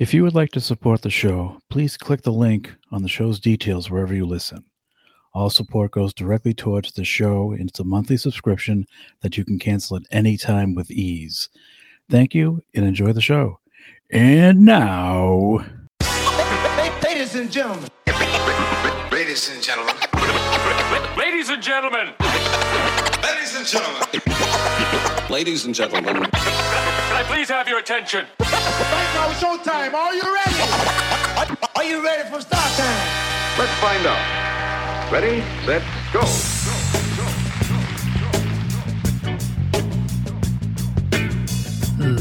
If you would like to support the show, please click the link on the show's details wherever you listen. All support goes directly towards the show, and it's a monthly subscription that you can cancel at any time with ease. Thank you and enjoy the show. And now, Ladies and gentlemen. Ladies and gentlemen. Ladies and gentlemen, Ladies and gentlemen. Ladies and gentlemen, can I please have your attention? Right now, showtime. Are you ready? Are you ready for start time? Let's find out. Ready, set, go.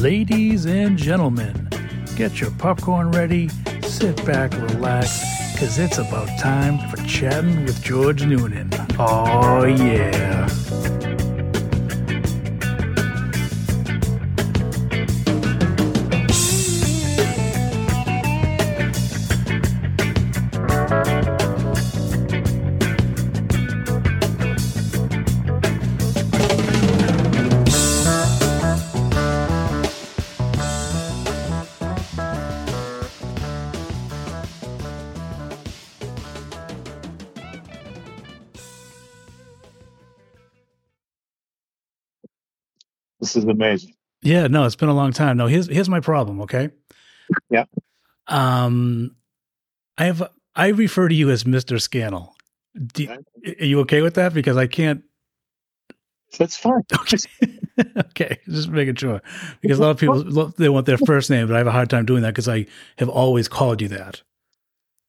ladies and gentlemen, get your popcorn ready, sit back, relax, because it's about time for chatting with George Noonan. Oh, yeah. This is amazing. Yeah, no, it's been a long time. No, here's here's my problem, okay? Yeah. Um I have I refer to you as Mr. Scannell. Do, are you okay with that? Because I can't That's fine. Okay. okay, just making sure. Because a lot of people they want their first name, but I have a hard time doing that because I have always called you that.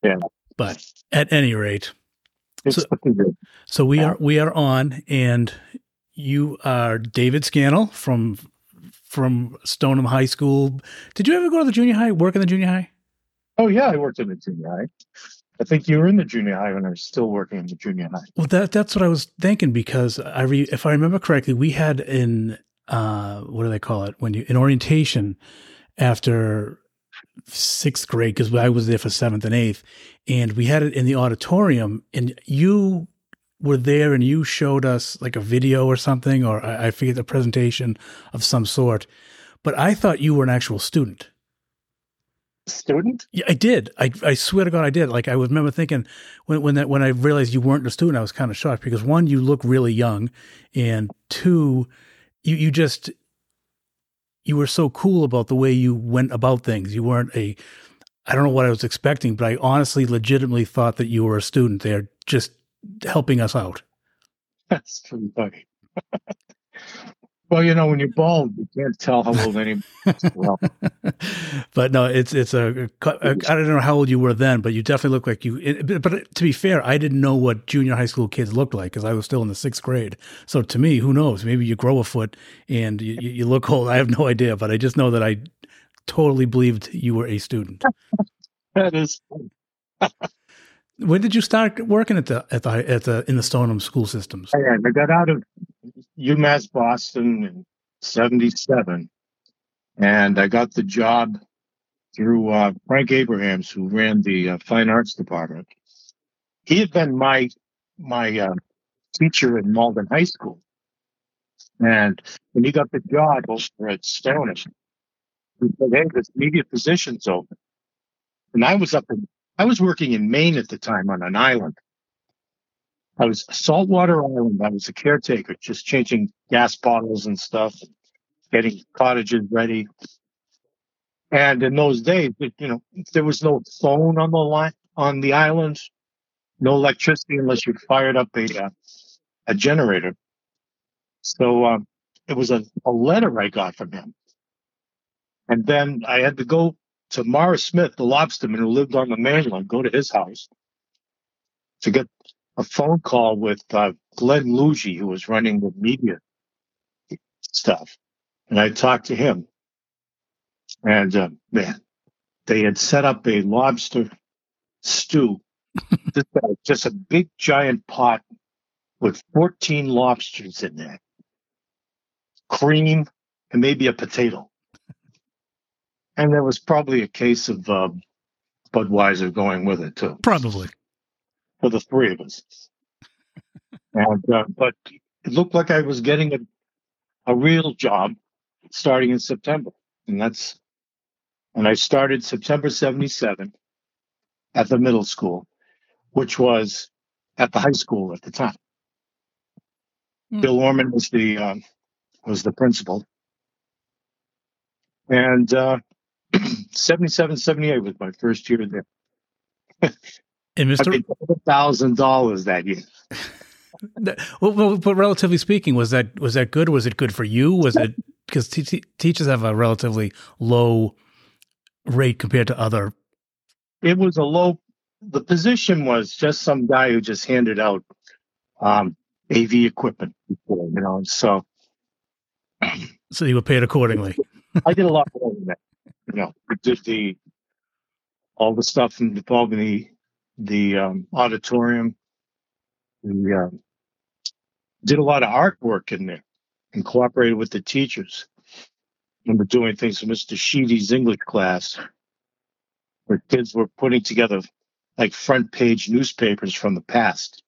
Yeah. But at any rate, It's So- so we are we are on, and you are David Scannell from from Stoneham High School. Did you ever go to the junior high? Work in the junior high? Oh yeah, I worked in the junior high. I think you were in the junior high when I was still working in the junior high. Well, that that's what I was thinking because I re, if I remember correctly, we had in uh what do they call it when you in orientation after sixth grade because I was there for seventh and eighth, and we had it in the auditorium, and you were there and you showed us like a video or something, or I, I forget the presentation of some sort, but I thought you were an actual student. Student? Yeah, I did. I, I swear to God, I did. Like I remember thinking when when that when I realized you weren't a student, I was kind of shocked because one, you look really young, and two, you you just you were so cool about the way you went about things. You weren't a I don't know what I was expecting, but I honestly, legitimately thought that you were a student there, just helping us out. That's pretty funny. well, you know, when you're bald, you can't tell how old any. well, but no, it's it's a, I don't know how old you were then, but you definitely look like you. It, but, to be fair, I didn't know what junior high school kids looked like because I was still in the sixth grade. So to me, who knows? Maybe you grow a foot and you you look old. I have no idea, but I just know that I totally believed you were a student. that is. When did you start working at the at the at the in the Stoneham school systems? I got out of UMass Boston in '77, and I got the job through uh, Frank Abrahams, who ran the uh, fine arts department. He had been my my uh, teacher in Malden High School, and when he got the job over at Stoneham, he said, "Hey, this media position's open," and I was up in I was working in Maine at the time on an island. I was saltwater island. I was a caretaker, just changing gas bottles and stuff, getting cottages ready. And in those days, you know, there was no phone on the line on the island, no electricity unless you fired up a uh, a generator. So um, it was a, a letter I got from him, and then I had to go to Morris Smith, the lobsterman who lived on the mainland, go to his house to get a phone call with uh, Glenn Luigi, who was running the media stuff. And I talked to him. And uh, man, they had set up a lobster stew. this guy, just a big giant pot with 14 lobsters in there, cream, and maybe a potato. And there was probably a case of uh, Budweiser going with it too Probably. for the three of us. and uh, but it looked like I was getting a a real job starting in September, and that's And I started September 77 at the middle school, which was at the high school at the time. Hmm. Bill Orman was the um, was the principal. And uh, 77, 78 was my first year there. And Mr. thousand dollars that year. Well, well, but relatively speaking, was that was that good? Was it good for you? Was it because te- te- teachers have a relatively low rate compared to other? It was a low. The position was just some guy who just handed out um, AV equipment before, you know. So So you were paid accordingly. I did a lot more than that. You know, did the all the stuff in the the um, auditorium. We um, did a lot of artwork in there and cooperated with the teachers. remember doing things for Mr. Sheedy's English class, where kids were putting together like front page newspapers from the past,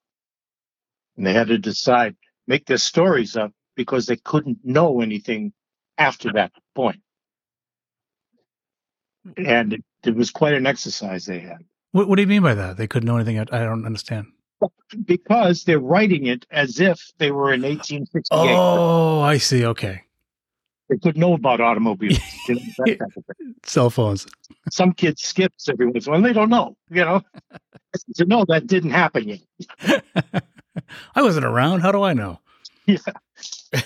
and they had to decide make their stories up because they couldn't know anything after that point. And it, it was quite an exercise they had What, what do you mean by that? They couldn't know anything. I, I don't understand. because they're writing it as if they were in 1868. Oh, I see. Okay, They couldn't know about automobiles. you know, that type of thing. cell phones. Some kids skips every once in a while. They don't know, you know. To know that didn't happen yet. I wasn't around. How do I know? Yeah.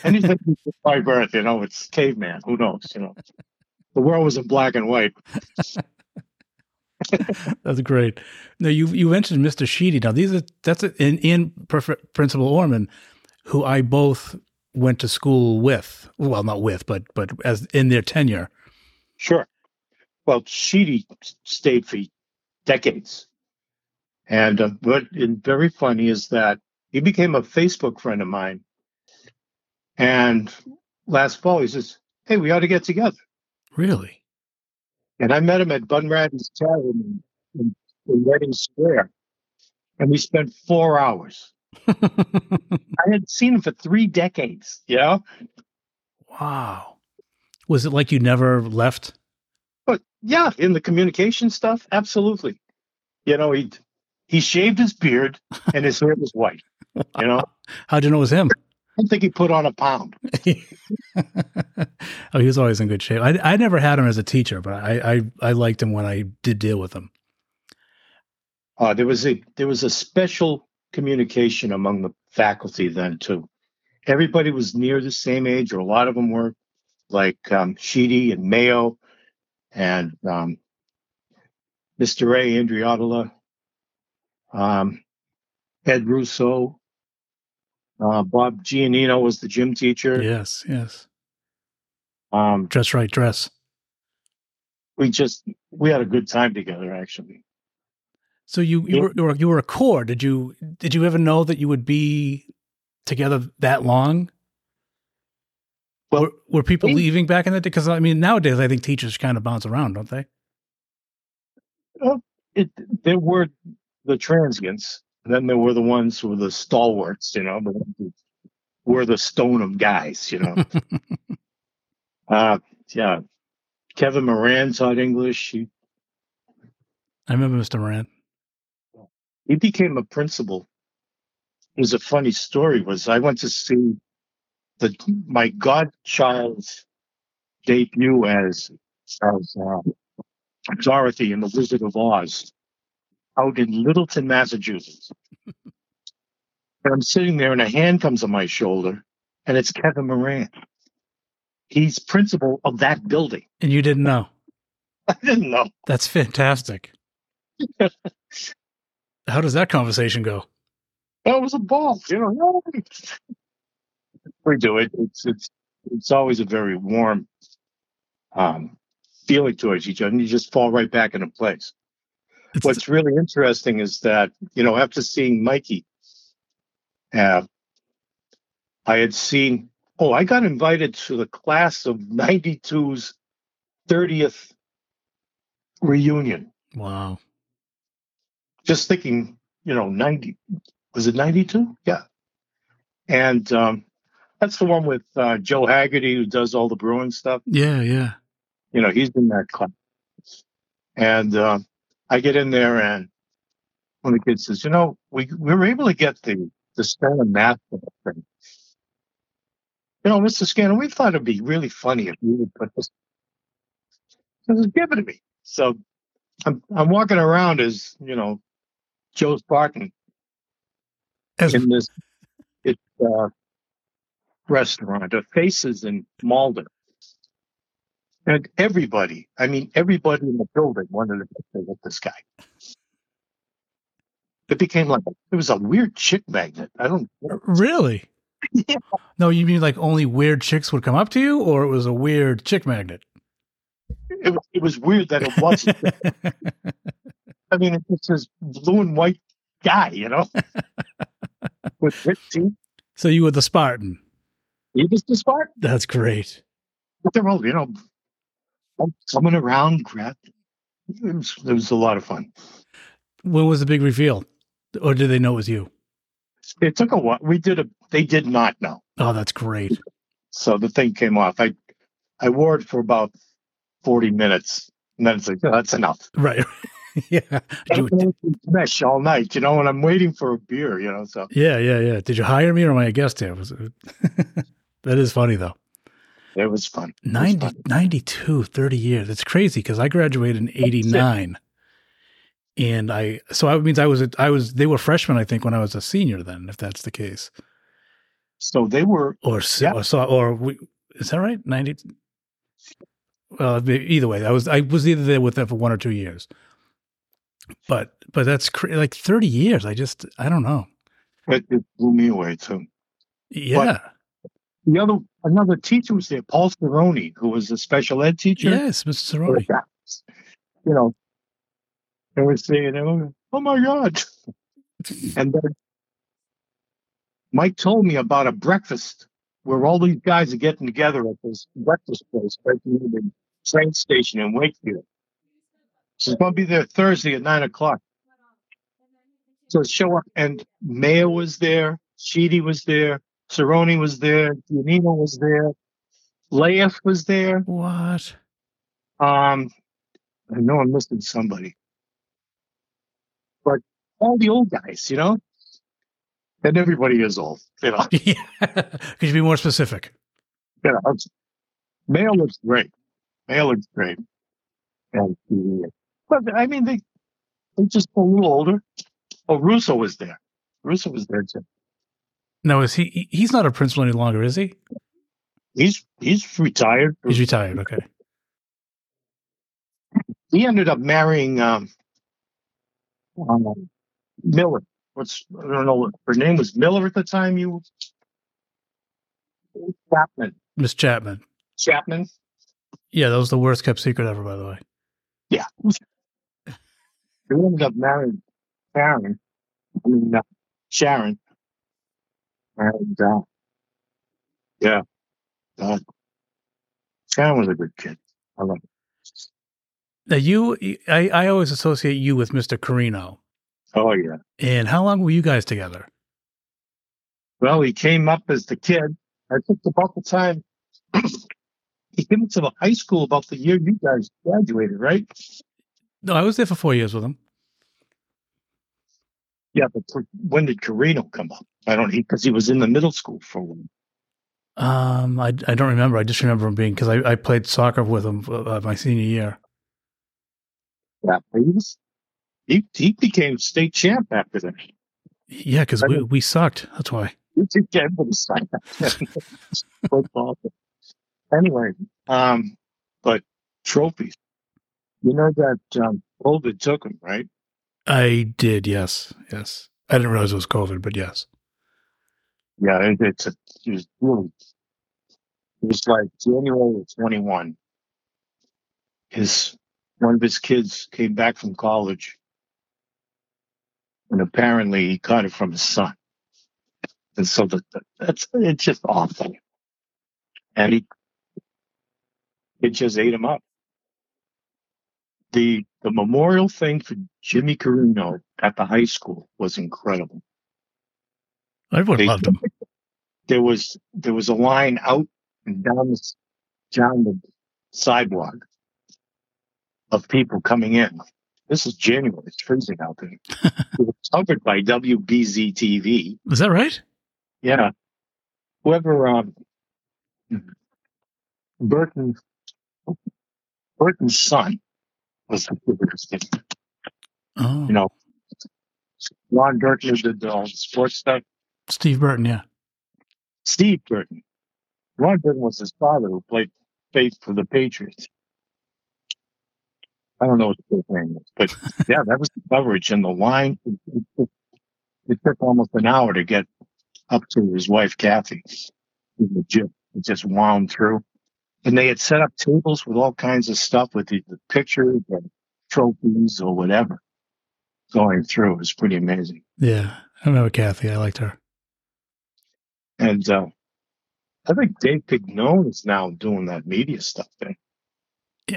Anything by birth, you know, it's caveman. Who knows, you know. The world was in black and white. That's great. Now you you mentioned Mr. Sheedy. Now these are that's a, and Ian Principal Orman, who I both went to school with. Well, not with, but but as in their tenure. Sure. Well, Sheedy stayed for decades. And uh, what is very funny is that he became a Facebook friend of mine. And last fall, he says, Hey, we ought to get together. Really? And I met him at Bunratty's Tavern in, in, in Reading Square. And we spent four hours. I had seen him for three decades, you know? wow. Was it like you never left? But yeah, in the communication stuff, absolutely. You know, he he shaved his beard and his hair was white. You know, How'd you know it was him? I don't think he put on a pound. oh, he was always in good shape. I I never had him as a teacher, but I I, I liked him when I did deal with him. Uh, there was a there was a special communication among the faculty then too. Everybody was near the same age, or a lot of them were, like um, Sheedy and Mayo, and um, Mr. Ray Andriotola, um, Ed Russo, uh, Bob Giannino was the gym teacher. Yes, yes. Um, Dress right, dress. we just we had a good time together actually. So you you Yeah. were, you were you were a core. Did you did you ever know that you would be together that long? Well, were, were people we- leaving back in the day? Because I mean, nowadays I think teachers kind of bounce around, don't they? it there were the transients, and then there were the ones who were the stalwarts, you know, the ones who were the Stoneham guys, you know. uh yeah. Kevin Moran taught English. He I remember Mr. Moran. he became a principal. It was a funny story. Was I went to see the my godchild's debut as as uh, Dorothy in the Wizard of Oz out in Littleton, Massachusetts. and I'm sitting there, and a hand comes on my shoulder, and it's Kevin Moran. He's principal of that building. And you didn't know. I didn't know. That's fantastic. How does that conversation go? That was a ball, you know. We do it. It's it's it's always a very warm um, feeling towards each other, and you just fall right back into place. What's really interesting is that you know after seeing Mikey, uh, I had seen. Oh, I got invited to the class of '92's 30th reunion. wow. just thinking, you know, 90, was it 92? Yeah. And um, that's the one with uh, Joe Haggerty, who does all the brewing stuff. Yeah, yeah. You know, he's in that class. And uh, I get in there, and one of the kids says, "You know, we we were able to get the the Scanlon math thing. You know, Mr. Scannell, we thought it'd be really funny if you would put this." He says, "Give it to me." So I'm I'm walking around as you know, Joe Spartan As, in this it, uh, restaurant, uh, Faces in Malden. And everybody, I mean, everybody in the building wanted to picture with this guy. It became like it was a weird chick magnet. I don't know. really? Yeah. No, you mean like only weird chicks would come up to you, or it was a weird chick magnet? It, was- it was weird that it wasn't. I mean, it's just this blue and white guy, you know, with teeth. so you were the Spartan. He was the Spartan. That's great. But they're all, you know, coming around, grab. It was, it was a lot of fun. When was the big reveal? Or did they know it was you? It took a while. We did a. They did not know. Oh, that's great. So the thing came off. I, I wore it for about forty minutes, and then it's like oh, that's enough. Right. yeah. Mesh all night, you know, and I'm waiting for a beer, you know. So yeah, yeah, yeah. Did you hire me or am I a guest here? Was it- that is funny though. It was fun. It was fun. 92, 30 years. It's crazy because I graduated in 89. And I, so that means I was, I was, they were freshmen, I think, when I was a senior then, if that's the case. So they were. Or, Yeah. or so, or we, is that right? 90? Well, either way, I was, I was either there with them for one or two years. But, but that's cra- like 30 years. I just, I don't know. It, it blew me away too. Yeah. The other another teacher was there, Paul Cerrone, who was a special ed teacher. yes, Mr. Cerrone. You know, they were saying, "Oh, oh my God!" And then Mike told me about a breakfast where all these guys are getting together at this breakfast place right near the train station in Wakefield. So it's going to be there Thursday at nine o'clock. So show up, and Mayer was there, Sheedy was there, Cerrone was there, Giannino was there, Laeth was there. What? Um, I know I'm missing somebody, but all the old guys, you know, and everybody is old, you know. yeah. Could you be more specific? You know, it's- looks great. Mayo looks great, and but I mean they they just a little older. Oh, Russo was there. Russo was there too. No, is he, he- he's not a principal any longer, is he? He's he's retired. He's retired. Okay. he ended up marrying um, um Miller. What's I don't know. Her name was Miller at the time. You Chapman. Miss Chapman. Chapman. Yeah, that was the worst kept secret ever, by the way. Yeah. He ended up marrying Sharon. I mean uh, Sharon. And uh, yeah, uh, Sharon was a good kid. I love it. Now, you, I, I always associate you with Mr. Carino. Oh yeah. And how long were you guys together? Well, he came up as the kid. I think about the time he came into the high school about the year you guys graduated, right? No, I was there for four years with him. Yeah, but when did Carino come up? I don't because he was in the middle school for a while. Um, I, I don't remember. I just remember him being because I, I played soccer with him uh, my senior year. Yeah, he was he he became state champ after that. Yeah, because we, we sucked. That's why. He became the site football. Anyway, um, but trophies. You know that um, COVID took him, right? I did. Yes, yes. I didn't realize it was COVID, but yes. Yeah, it, it's a, it was really. It was like January of twenty one. His one of his kids came back from college, and apparently he caught it from his son, and so that that's it's just awful. And he, it just ate him up. The the memorial thing for Jimmy Carino at the high school was incredible. Everyone They- loved him. there was there was a line out and down the down the sidewalk of people coming in. This is January. It's freezing out there. it was covered by WBZ TV. Is that right? Yeah. Whoever um, Burton Burton's son was biggest Oh, you know. Ron Burton did the sports stuff. Steve Burton. Yeah. Steve Burton. Ron Burton was his father who played faith for the Patriots. I don't know what the full name is, but yeah, that was the coverage and the line. It, it took- it took almost an hour to get up to his wife Kathy. It just wound through, and they had set up tables with all kinds of stuff with the, pictures and trophies or whatever going through. It was pretty amazing. Yeah. I remember Kathy. I liked her. And uh, I think Dave Pignone is now doing that media stuff there.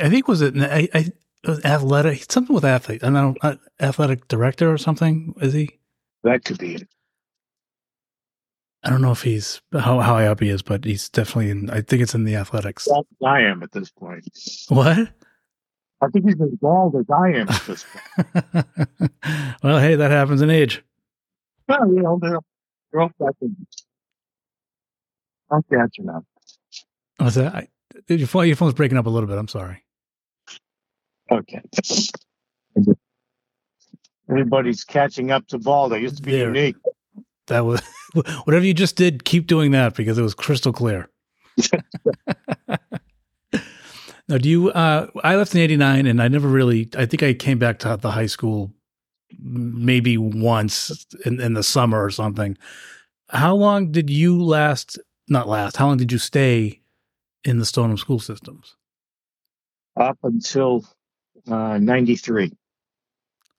I think was it I, I it was athletic something with athlete. I don't know athletic director or something. Is he? That could be it. I don't know if he's how how high up he is, but he's definitely in. I think it's in the athletics. I am at this point. What? I think he's as bald as I am at this point. well, hey, that happens in age. well, you know, they're, they're all back in. I'm catching up. Oh, What's that? I, your phone, your phone's breaking up a little bit. I'm sorry. Okay. Everybody's catching up to bald. I used to be There. unique. That was whatever you just did. Keep doing that because it was crystal clear. now, do you? Uh, I left in '89, and I never really. I think I came back to the high school maybe once in, in the summer or something. How long did you last? Not last. How long did you stay in the Stoneham school systems? Up until uh, 93.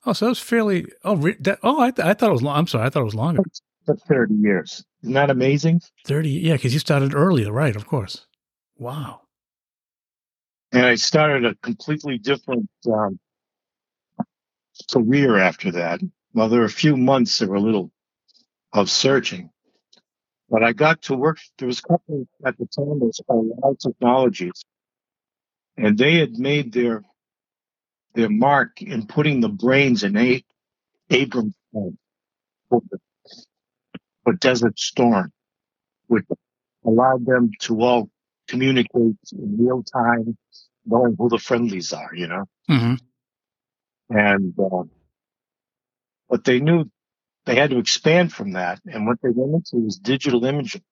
Oh, so it was fairly. Oh, re, that, oh, I, th- I thought it was. Long, I'm sorry. I thought it was longer. For 30 years. Isn't that amazing? Thirty. Yeah, because you started earlier, right? Of course. Wow. And I started a completely different um, career after that. Well, there were a few months that were a little of searching, but I got to work. There was a company at the time that was called Wild Technologies, and they had made their their mark in putting the brains in a Abrams for, Desert Storm, which allowed them to all communicate in real time, knowing who the friendlies are, you know. hmm And uh, but they knew they had to expand from that, and what they went into was digital imaging.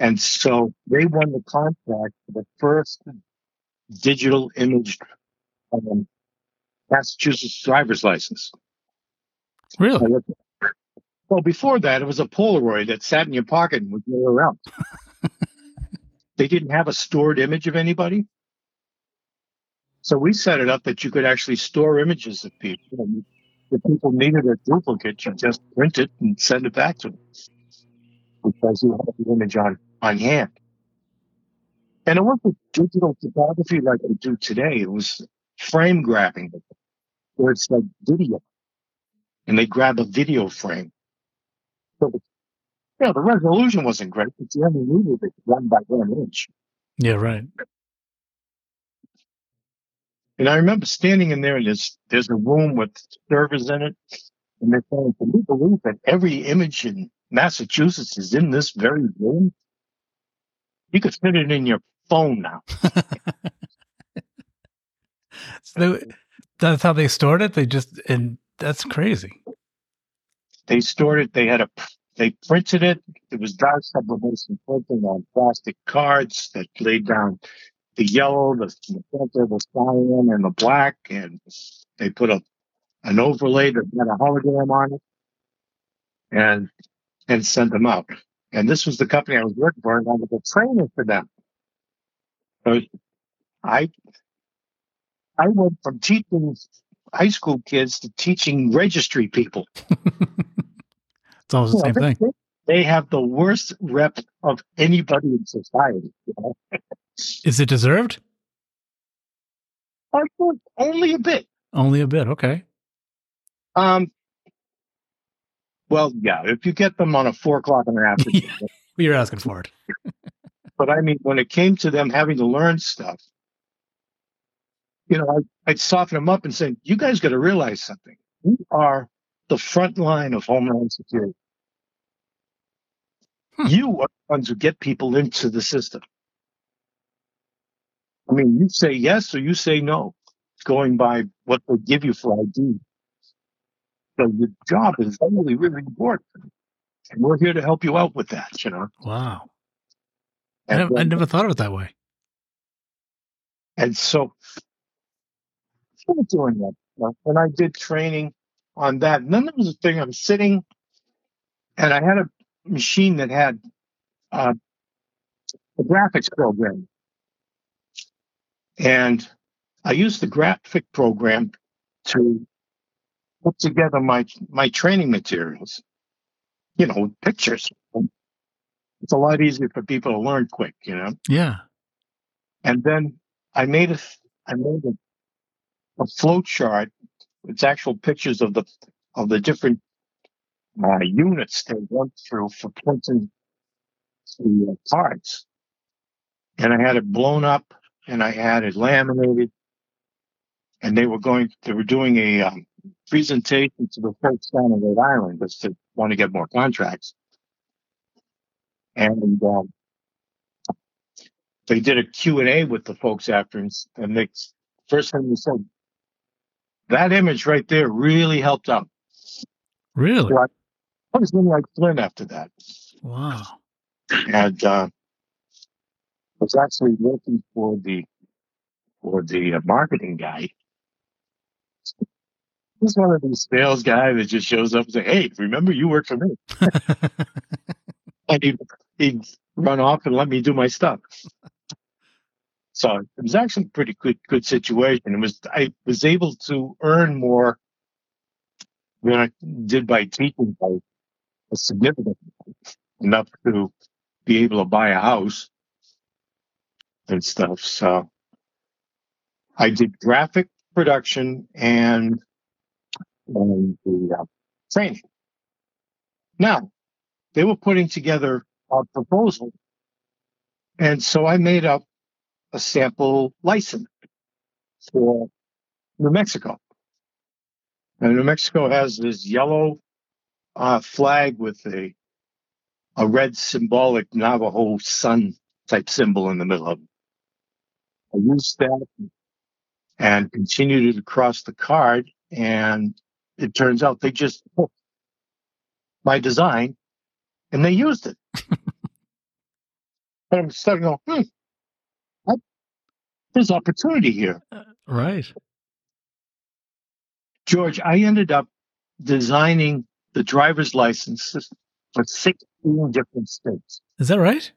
And so they won the contract for the first digital image um, Massachusetts driver's license. Really? Well, before that, it was a Polaroid that sat in your pocket and was never around. they didn't have a stored image of anybody. So we set it up that you could actually store images of people. And if people needed a duplicate, you just print it and send it back to them because you have the image on, on hand. And it wasn't digital photography like we do today. It was frame grabbing, where it's like video. And they grab a video frame. So, yeah, the resolution wasn't great, but you only needed it one by one inch. Yeah, right. And I remember standing in there, and there's there's a room with servers in it, and they're saying, "Can you believe that every image in Massachusetts is in this very room? You could fit it in your phone now." So they- that's how they stored it. They just and that's crazy. They stored it. They had a they printed it. It was dye sublimation printing on plastic cards that laid down the yellow, the, the the cyan, and the black, and they put a an overlay that had a hologram on it, and and sent them out. And this was the company I was working for, and I was a trainer for them. So I I went from teaching high school kids to teaching registry people. It's almost the same Yeah, thing. they- have the worst rep of anybody in society. You know? Is it deserved? Only a bit. Only a bit. Okay. Um, well, yeah, if you get them on a four o'clock in the afternoon. You're asking for it. but I mean, when it came to them having to learn stuff, you know, I, I'd soften them up and say, you guys got to realize something. We are the front line of Homeland Security. Hmm. You are the ones who get people into the system. I mean, you say yes or you say no, going by what they give you for ID. So your job is really, really important. And we're here to help you out with that, you know. Wow. I And, never, I then- never thought of it that way. and so I doing that. When I did training on that, and then there was a thing I'm sitting and I had a machine that had uh, a graphics program. And I used the graphic program to put together my my training materials. You know, pictures. It's a lot easier for people to learn quick, you know. Yeah. And then I made a I made a, a flow chart. It's actual pictures of the of the different uh, units they went through for printing the uh, cards. And I had it blown up, and I had it laminated, and they were going. They were doing a um, presentation to the folks down in Rhode Island just to want to get more contracts. And um, they did a Q&A with the folks after, and, and they, first thing they said, that image right there really helped out. Really? Right. I was like Flynn after that. Wow. And uh, I was actually working for the for the uh, marketing guy. He's one of these sales guys that just shows up and say, "Hey, remember you work for me?" and he'd, he'd run off and let me do my stuff. So it was actually a pretty good good situation. It was I was able to earn more than I did by teaching by significant enough to be able to buy a house and stuff. So I did graphic production and, and the uh, training. Now they were putting together a proposal, and so I made up a sample license for New Mexico. And New Mexico has this yellow uh, flag with a a red symbolic Navajo sun type symbol in the middle of it. I used that and continued it across the card, and it turns out they just took my design and they used it. and I'm starting to go, hmm, I- there's opportunity here. Right. George, I ended up designing the driver's licenses for 16 different states. Is that right?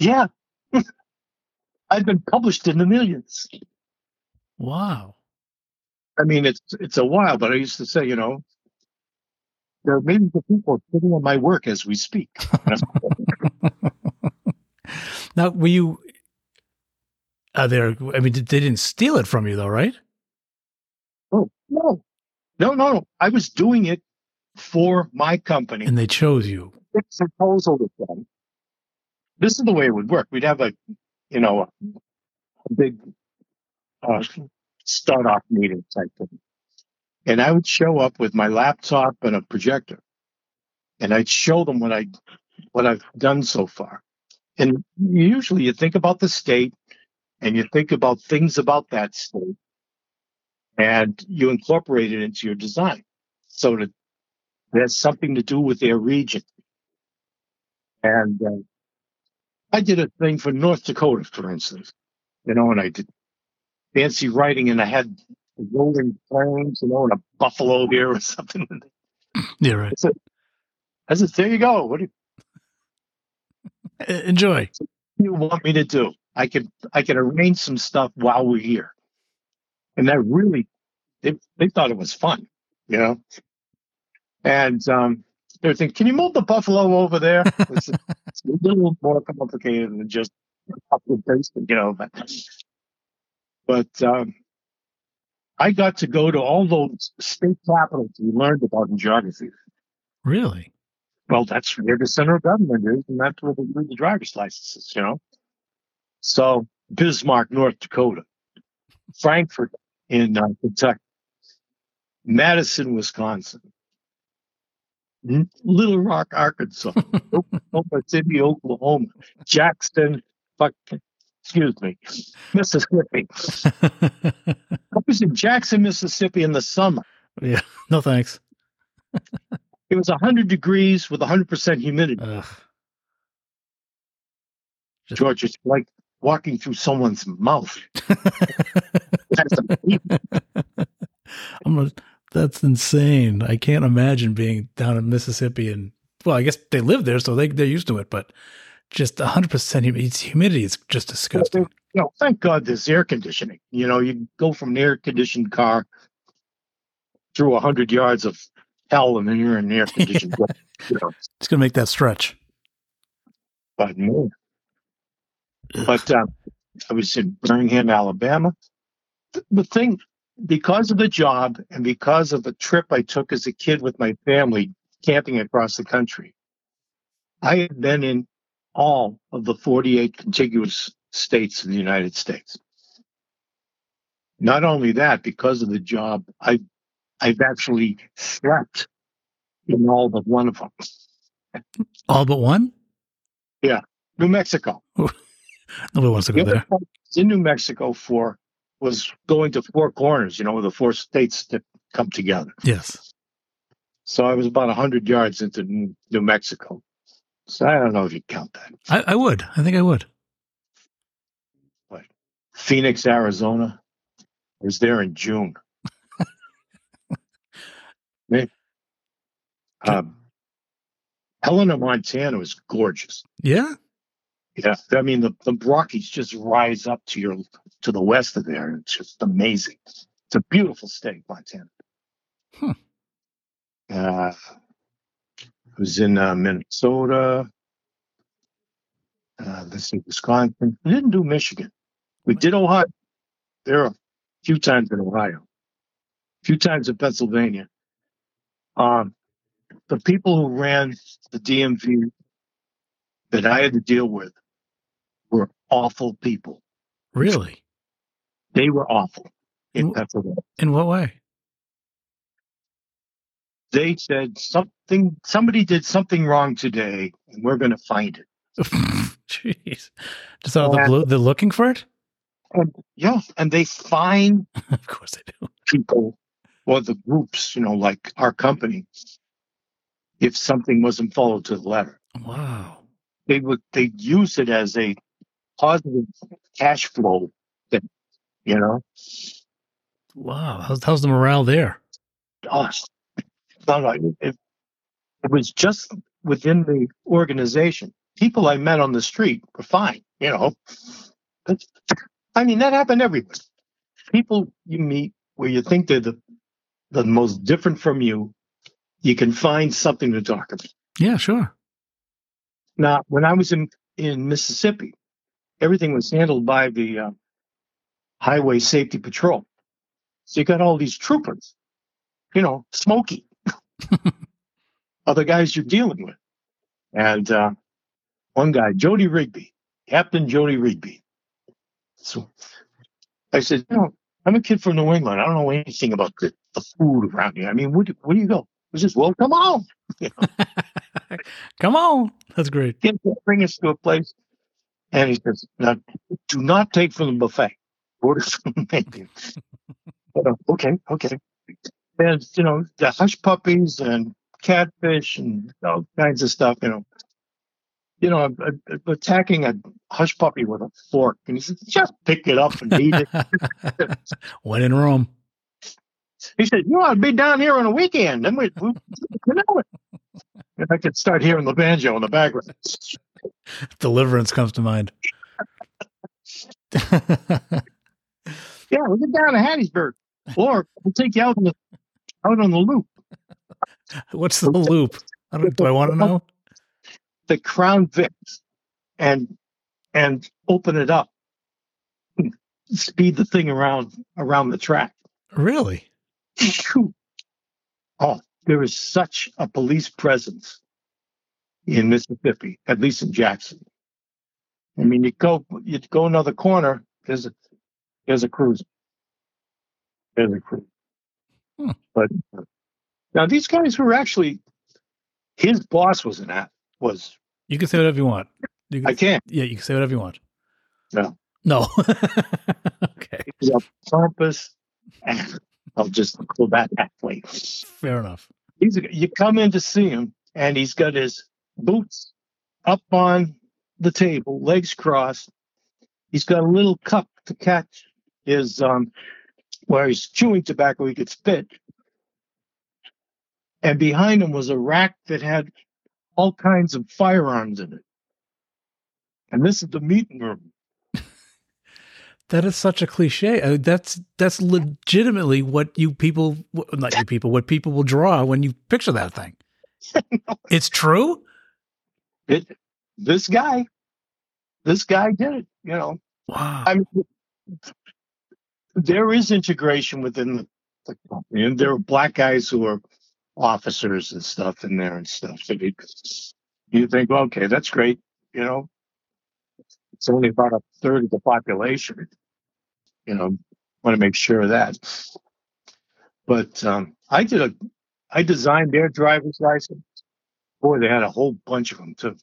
Yeah. I've been published in the millions. Wow. I mean, it's it's a while, but I used to say, you know, there are millions of people sitting on my work as we speak. Now, were you? Are there? I mean, they didn't steal it from you, though, right? oh, no. No, no, no. I was doing it for my company. And they chose you. proposal with them. This is the way it would work. We'd have a, you know, a big uh, start off meeting type thing. And I would show up with my laptop and a projector. And I'd show them what I what I've done so far. And usually you think about the state and you think about things about that state and you incorporate it into your design so that it has something to do with their region. And uh, I did a thing for North Dakota, for instance, you know, and I did fancy writing and I had golden plains, you know, and a buffalo here or something. Yeah, right. I said, there you go. What do E- Enjoy. What do you want me to do? I can I can arrange some stuff while we're here. And that really they they thought it was fun, you know. And um they were thinking, can you move the buffalo over there? It's, it's a little more complicated than just copy and paste, you know. But, but um, I got to go to all those state capitals we learned about in geography. Really? Well, that's where the center of government is, and that's where they do the driver's licenses, you know. So Bismarck, North Dakota. Frankfort in uh, Kentucky, Madison, Wisconsin, Little Rock, Arkansas, Oklahoma City, Oklahoma, Jackson, fuck, excuse me, Mississippi. I was in Jackson, Mississippi in the summer. yeah. No thanks. It was 100 degrees with 100% humidity. Ugh. Just- George, it's like walking through someone's mouth. I'm not, that's insane. I can't imagine being down in Mississippi and well, I guess they live there, so they they're used to it. But just 100 percent humidity is just disgusting. you know, thank God there's air conditioning. You know, you go from an air conditioned car through 100 yards of hell and then you're in an air conditioned you know, It's gonna make that stretch. but no. But um, I was in Birmingham, Alabama. The thing, because of the job and because of the trip I took as a kid with my family camping across the country, I had been in all of the 48 contiguous states of the United States. Not only that, because of the job, I, I've actually slept in all but one of them. All but one. Yeah, New Mexico. Nobody wants to go there. I was in New Mexico for was going to Four Corners, you know, the four states that come together. Yes. So I was about 100 yards into New Mexico. So I don't know if you count that. I, I would. I think I would. What? Phoenix, Arizona. I was there in June. Man. Um, Helena, Montana was gorgeous. Yeah. Yeah, I mean the the Rockies just rise up to your to the west of there. It's just amazing. It's a beautiful state, Montana. Hmm. Uh, I was in uh, Minnesota. Uh, let's see, Wisconsin. We didn't do Michigan. We did Ohio. There are a few times in Ohio, a few times in Pennsylvania. Um, the people who ran the DMV that I had to deal with were awful people. Really. They were awful in Pennsylvania. In what way? They said something, somebody did something wrong today, and we're going to find it. Jeez. Just out of the blue, they're looking for it. And yeah, and they find of course they do. people or the groups, you know, like our company, if something wasn't followed to the letter. Wow. They would they use it as a positive cash flow thing, you know. Wow. How's, how's the morale there? No, it, it, it was just within the organization. People I met on the street were fine, you know. But, I mean, that happened everywhere. People you meet where you think they're the the most different from you, you can find something to talk about. Yeah, sure. Now, when I was in in Mississippi, everything was handled by the uh, Highway Safety Patrol. So you got all these troopers, you know, smoky, other guys you're dealing with, and uh, one guy, Jody Rigby, Captain Jody Rigby. So I said, you know, I'm a kid from New England. I don't know anything about the, the food around here. I mean, where do, where do you go? He says, well, come on. Come on. That's great. Bring us to a place. And he says, now, do not take from the buffet. Order from the menu. Uh, okay, okay. And, you know, the hush puppies and catfish and all kinds of stuff, you know. You know, I'm, I'm attacking a hush puppy with a fork. And he says, just pick it up and eat it. when in Rome. He said, you ought to be down here on a weekend. Then we, we you know it. And I could start hearing the banjo in the background. Deliverance comes to mind. Yeah, we'll get down to Hattiesburg. Or we'll take you out on the out on the loop. What's the loop? I don't, do I want to know? The Crown Vic and and open it up. Speed the thing around around the track. Really? Oh, there is such a police presence in Mississippi, at least in Jackson. I mean, you go you go another corner, there's a there's a cruiser. Really cool. Hmm. But now these guys were actually his boss was an act was You can say whatever you want. You can, I can't. Yeah, you can say whatever you want. No. No. okay. He's a pompous. I'll just go back that way. Fair enough. He's a, you come in to see him, and he's got his boots up on the table, legs crossed. He's got a little cup to catch his um, where he's chewing tobacco he could spit. And behind him was a rack that had all kinds of firearms in it. And this is the meeting room. That is such a cliche. Uh, that's that's legitimately what you people, not you people, what people will draw when you picture that thing. It's true. It, this guy, this guy did it. You know, Wow. I mean, there is integration within the, the company, and there are black guys who are officers and stuff in there and stuff. So you, you think, well, okay, that's great. You know, it's only about a third of the population. You know, want to make sure of that. But um, I did a, I designed their driver's license. Boy, they had a whole bunch of them too.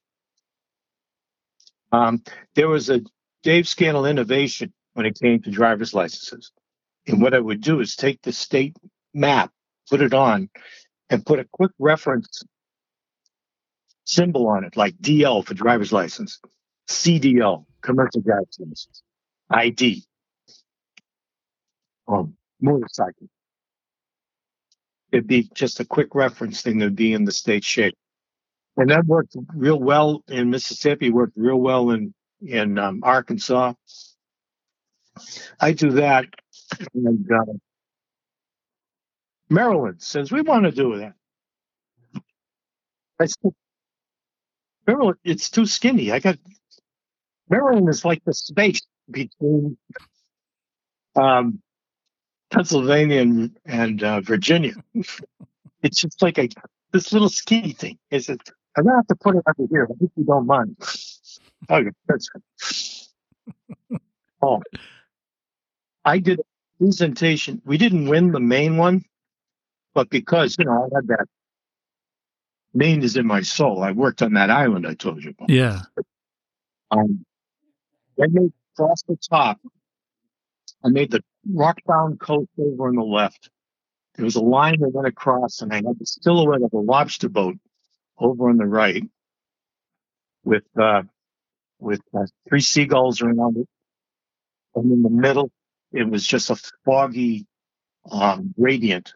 Um, there was a Dave Scannell innovation when it came to driver's licenses. And what I would do is take the state map, put it on, and put a quick reference symbol on it, like DL for driver's license, CDL, commercial driver's license, ID, um, motorcycle. It'd be just a quick reference thing that'd be in the state shape. And that worked real well in Mississippi, worked real well in in um, Arkansas. I do that, and uh, Maryland says we want to do that. I said, Maryland, it's too skinny. I got Maryland is like the space between um, Pennsylvania and, and uh, Virginia. it's just like a this little skinny thing. Is it? I'm gonna have to put it over here. I hope you don't mind. Okay, that's good. Oh, I did a presentation. We didn't win the main one, but because you know I had that Maine is in my soul. I worked on that island I told you about. Yeah. Um, I made across the top. I made the rock-bound coast over on the left. There was a line that went across, and I had the silhouette of a lobster boat over on the right, with uh, with uh, three seagulls around it, and in the middle, it was just a foggy um, gradient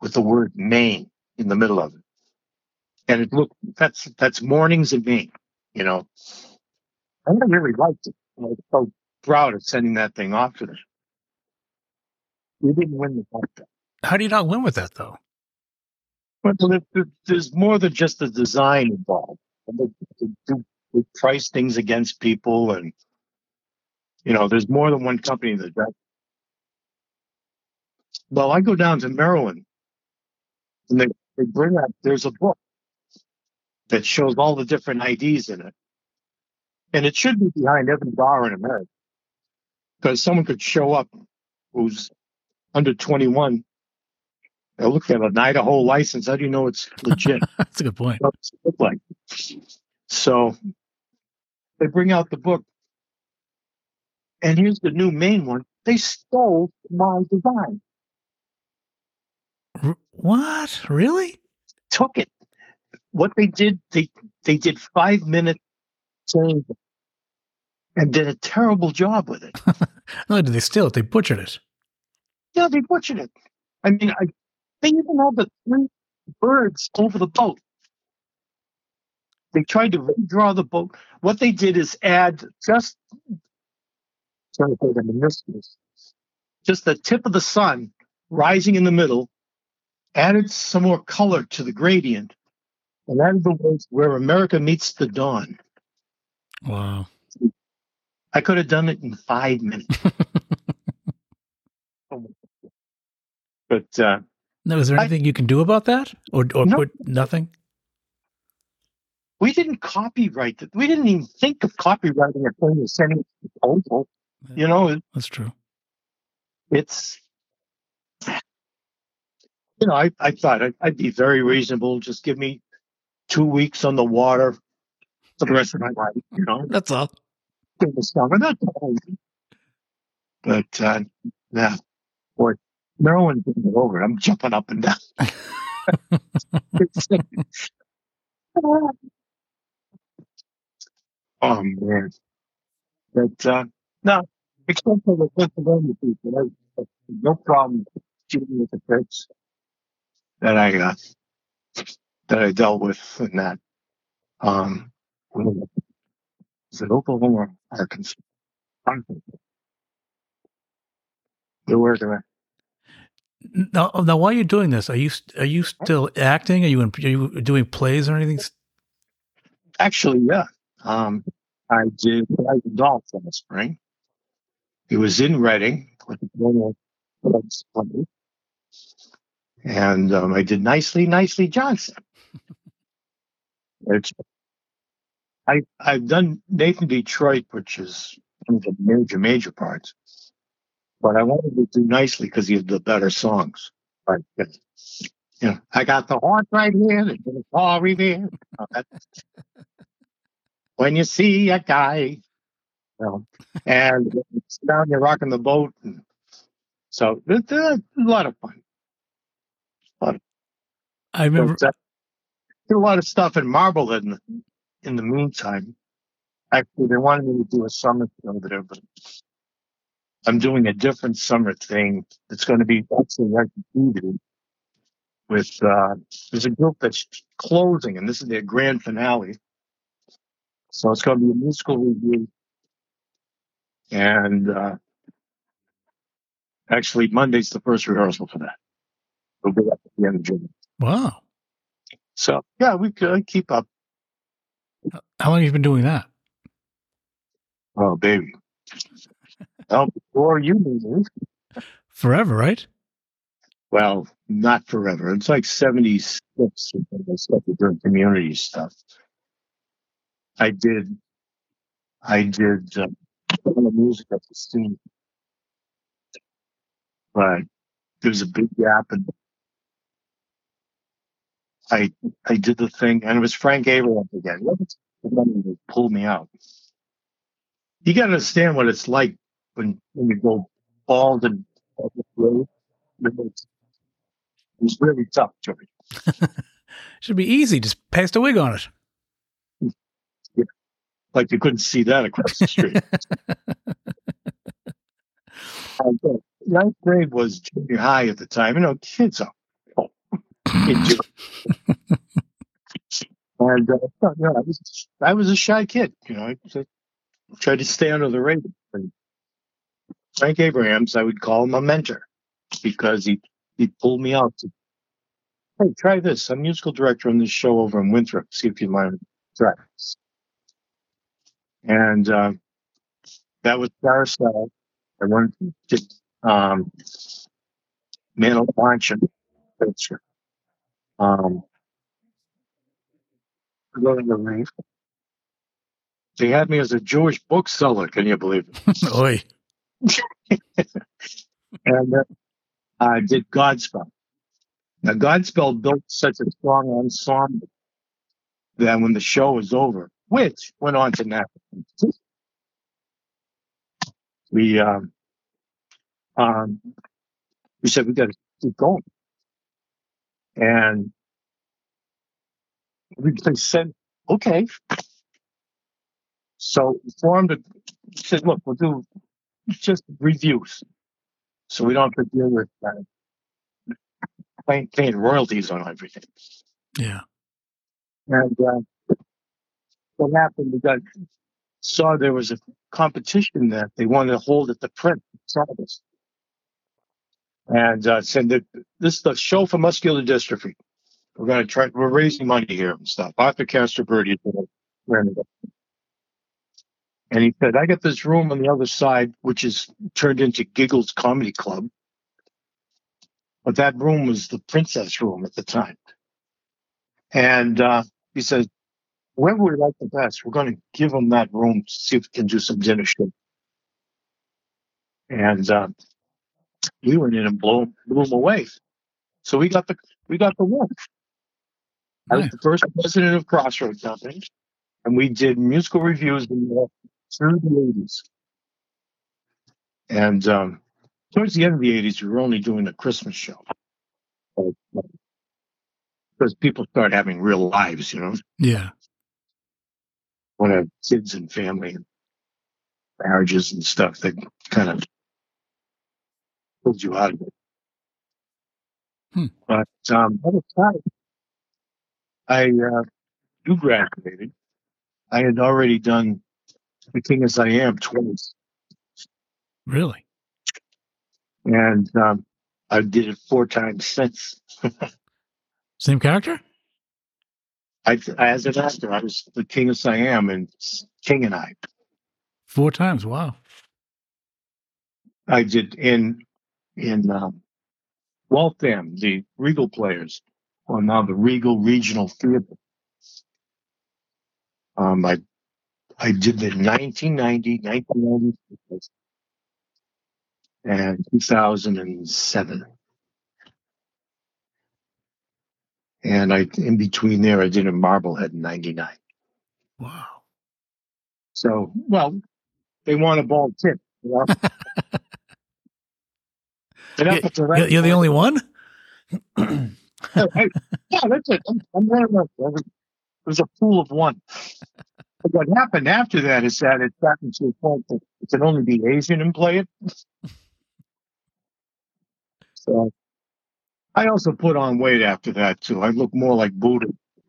with the word Maine in the middle of it, and it looked that's that's mornings in Maine, you know. I really liked it. I was so proud of sending that thing off to them. We didn't win the contest. How do you not win with that though? But there- there- there's more than just the design involved. They price things against people, and you know, there's more than one company that does. Well, I go down to Maryland, and they, they bring up. There's a book that shows all the different IDs in it, and it should be behind every bar in America, because someone could show up who's under 21. They look at an Idaho license. How do you know it's legit? That's a good point. it look like. So they bring out the book. And here's the new main one. They stole my design, R- what? Really? took it. What they did, they they did five minutes change and did a terrible job with it. Not only did they steal it, they butchered it. Yeah, they butchered it. I mean, I, they even had the three birds over the boat. They tried to redraw the boat. What they did is add just, sorry to put them this just the tip of the sun rising in the middle, added some more color to the gradient, and that is the words where America meets the dawn. Wow. I could have done it in five minutes. but uh, Now, is there I- anything you can do about that, or or No. put nothing? we didn't copyright it. We didn't even think of copyrighting a thing sending it to proposal. You know, it- That's true. it's you know, I, I thought I'd, I'd be very reasonable. Just give me two weeks on the water for the rest of my life, you know, That's all. in the summer. That's all. But, uh, yeah, boy, Getting it over. I'm jumping up and down. oh, man. But, uh, no, except for the Pennsylvania people, no problem dealing with the pits that I, uh, that I dealt with in that. Um, is it Oklahoma or Arkansas? Arkansas. They're working it. Now, now, while you're doing this, are you are you still acting? Are you in, are you doing plays or anything? Actually, yeah. Um, I did Guys and Dolls last spring. It was in Reading with the Clubs And um, I did Nicely, Nicely Johnson. I, I've done Nathan Detroit, which is one of the major, major parts. But I wanted to do Nicely because he had the better songs. Uh, you know, I got the horse right here, a Paul Revere. Uh, when you see a guy, you know, and it's down you're rocking the boat. And so it's a lot of fun. I remember. So, uh, did a lot of stuff in Marblehead in, in the meantime. Actually, they wanted me to do a summer show there, but I'm doing a different summer thing. It's going to be actually with uh, there's a group that's closing, and this is their grand finale. So it's going to be a musical review, and uh, actually Monday's the first rehearsal for that. We'll be up at the end of June. Wow. So yeah, we could keep up. How long have you been doing that? Oh baby. Well, before you knew me, Forever, right? well, not forever. It's like 76 or something. I started doing community stuff. I did, I did uh, of music at the scene, but there's a big gap and I, I did the thing and it was Frank Abraham again. What was the one that pulled me out? You got to understand what it's like when, when you go bald and it's, it's really tough, George. Should be easy. Just paste a wig on it. like you couldn't see that across the street. Uh, ninth grade was junior high at the time. You know, kids are oh, and uh, you know, I was I was a shy kid. You know, I, I tried to stay under the radar. Frank Abrahams, I would call him a mentor because he he pulled me out to, hey, try this. I'm musical director on this show over in Winthrop. See if you mind this. And uh, that was Carousel. I went to um, Launch and picture. Um, going to reef. They had me as a Jewish bookseller. Can you believe it? Oi. and uh, I did Godspell. Now, Godspell built such a strong ensemble that when the show was over, which went on to now, we um, um, we said we got to keep going, and we said okay. So we formed a said, look, we'll do just reviews, so we don't have to deal with uh, paying, paying royalties on everything. Yeah. And uh, what happened? Got saw there was a competition that they wanted to hold at the print service, and uh, said that this is the show for muscular dystrophy. We're going to try. We're raising money here and stuff. Arthur Castor Birdie. And he said, I got this room on the other side, which is turned into Giggles Comedy Club. But that room was the princess room at the time. And uh, he says, whoever we like the best, we're going to give them that room to see if we can do some dinner show. And uh, we went in and blew, blew them away. So we got the we got the win. I was the first president of Crossroads Company, and we did musical reviews in through the eighties. And um, towards the end of the eighties, we were only doing a Christmas show because people start having real lives, you know, Yeah. want to have kids and family and marriages and stuff that kind of pulls you out of it. Hmm. But um, by the time I uh, you graduated, I had already done The King as I Am twice, Really? and um, I did it four times since. Same character? I, as an actor, I was the King as I Am and King and I. Four times. Wow. I did in in um, Waltham, the Reagle Players, or now the Reagle Regional Theater. Um, I I did the 1990, 1996, and 2007. And I, in between there, I did a Marblehead in 99. Wow. So, well, they want a ball tip. You know? And up at the right You're, you're the only one? Oh, yeah, yeah, that's it. I'm, I'm one of those. It was a pool of one. What happened after that is that it's gotten to a point that it can only be Asian and play it. So I also put on weight after that too. I look more like Buddha.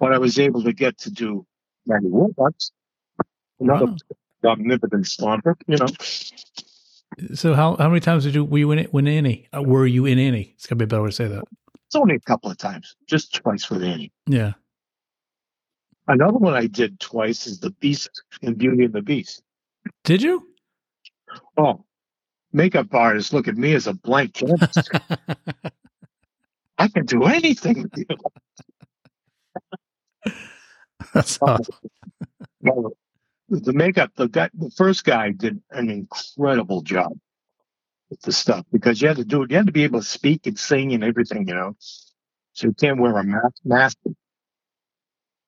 but I was able to get to do Daddy Warbucks, another Wow. omnipotent stomper, you know. So how how many times did you were you in it Annie? Uh, were you in Annie? It's gotta be a better way to say that. It's only a couple of times, just twice with Annie. Yeah. Another one I did twice is the Beast and Beauty and the Beast. Did you? Oh, makeup artists look at me as a blank canvas. I can do anything with you. That's awesome. Well, the makeup, the guy, the first guy did an incredible job with the stuff because you had to do it. You had to be able to speak and sing and everything, you know. So you can't wear a mask. mask.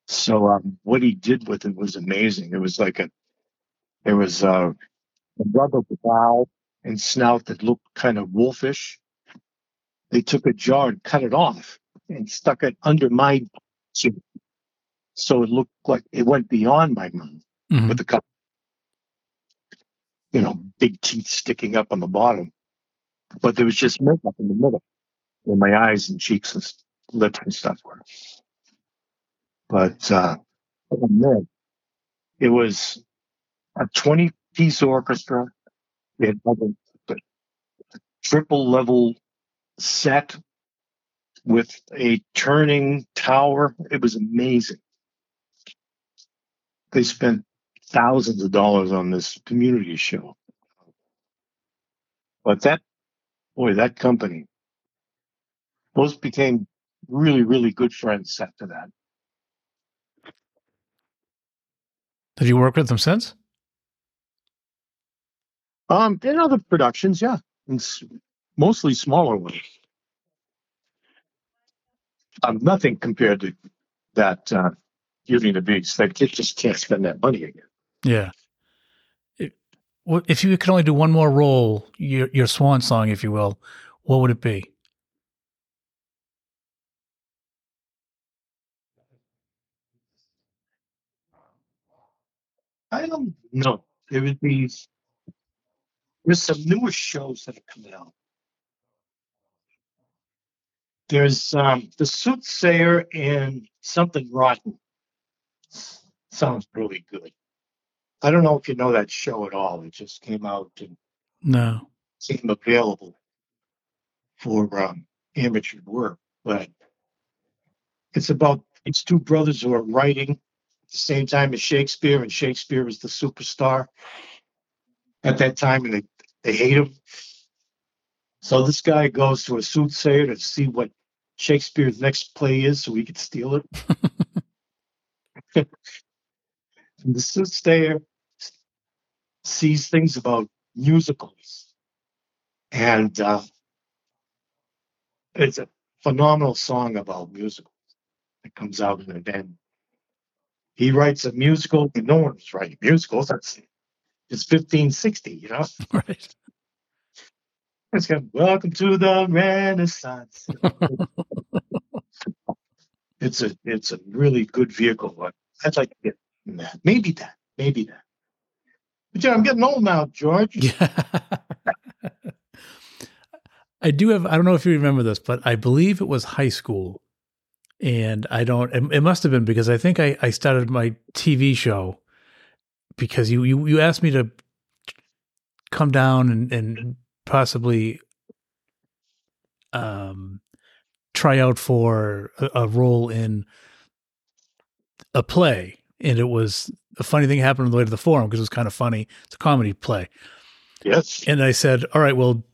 So um, what he did with it was amazing. It was like a, there was uh, a rubber brow and snout that looked kind of wolfish. They took a jar and cut it off and stuck it under my chin. So it looked like it went beyond my mouth Mhm. with the cup, you know, big teeth sticking up on the bottom. But there was just makeup in the middle where my eyes and cheeks and lips and stuff were. But, uh, it was a 20 piece orchestra. It had a, a triple level set with a turning tower. It was amazing. They spent thousands of dollars on this community show. But that, boy, that company, those became really, really good friends after that. Did you work with them since? Um, in other productions, yeah, and mostly smaller ones. Um, nothing compared to that uh, Beauty and the Beast. They just can't spend that money again. Yeah. If, if you could only do one more role, your your swan song, if you will, what would it be? I don't know. There would be there's some newer shows that have come out. There's um, the Soothsayer and something rotten. Sounds really good. I don't know if you know that show at all. It just came out and No. became available for um, amateur work, but it's about these two brothers who are writing the same time as Shakespeare, and Shakespeare was the superstar at that time, and they, they hate him. So this guy goes to a soothsayer to see what Shakespeare's next play is, so he could steal it. and the soothsayer sees things about musicals and uh, it's a phenomenal song about musicals. It comes out in it, and he writes a musical, no one's writing musicals. That's it's 1560, you know. Right. It's got "Welcome to the Renaissance." it's a it's a really good vehicle. I'd like to get that. Maybe that. Maybe that. But yeah, I'm getting old now, George. Yeah. I do have, I don't know if you remember this, but I believe it was high school. And I don't, it, must have been because I think I, I started my TV show because you, you, you asked me to come down and, and possibly um, try out for a, a role in a play. And it was a funny thing happened on the way to the forum because it was kind of funny. It's a comedy play. Yes. And I said, All right, well,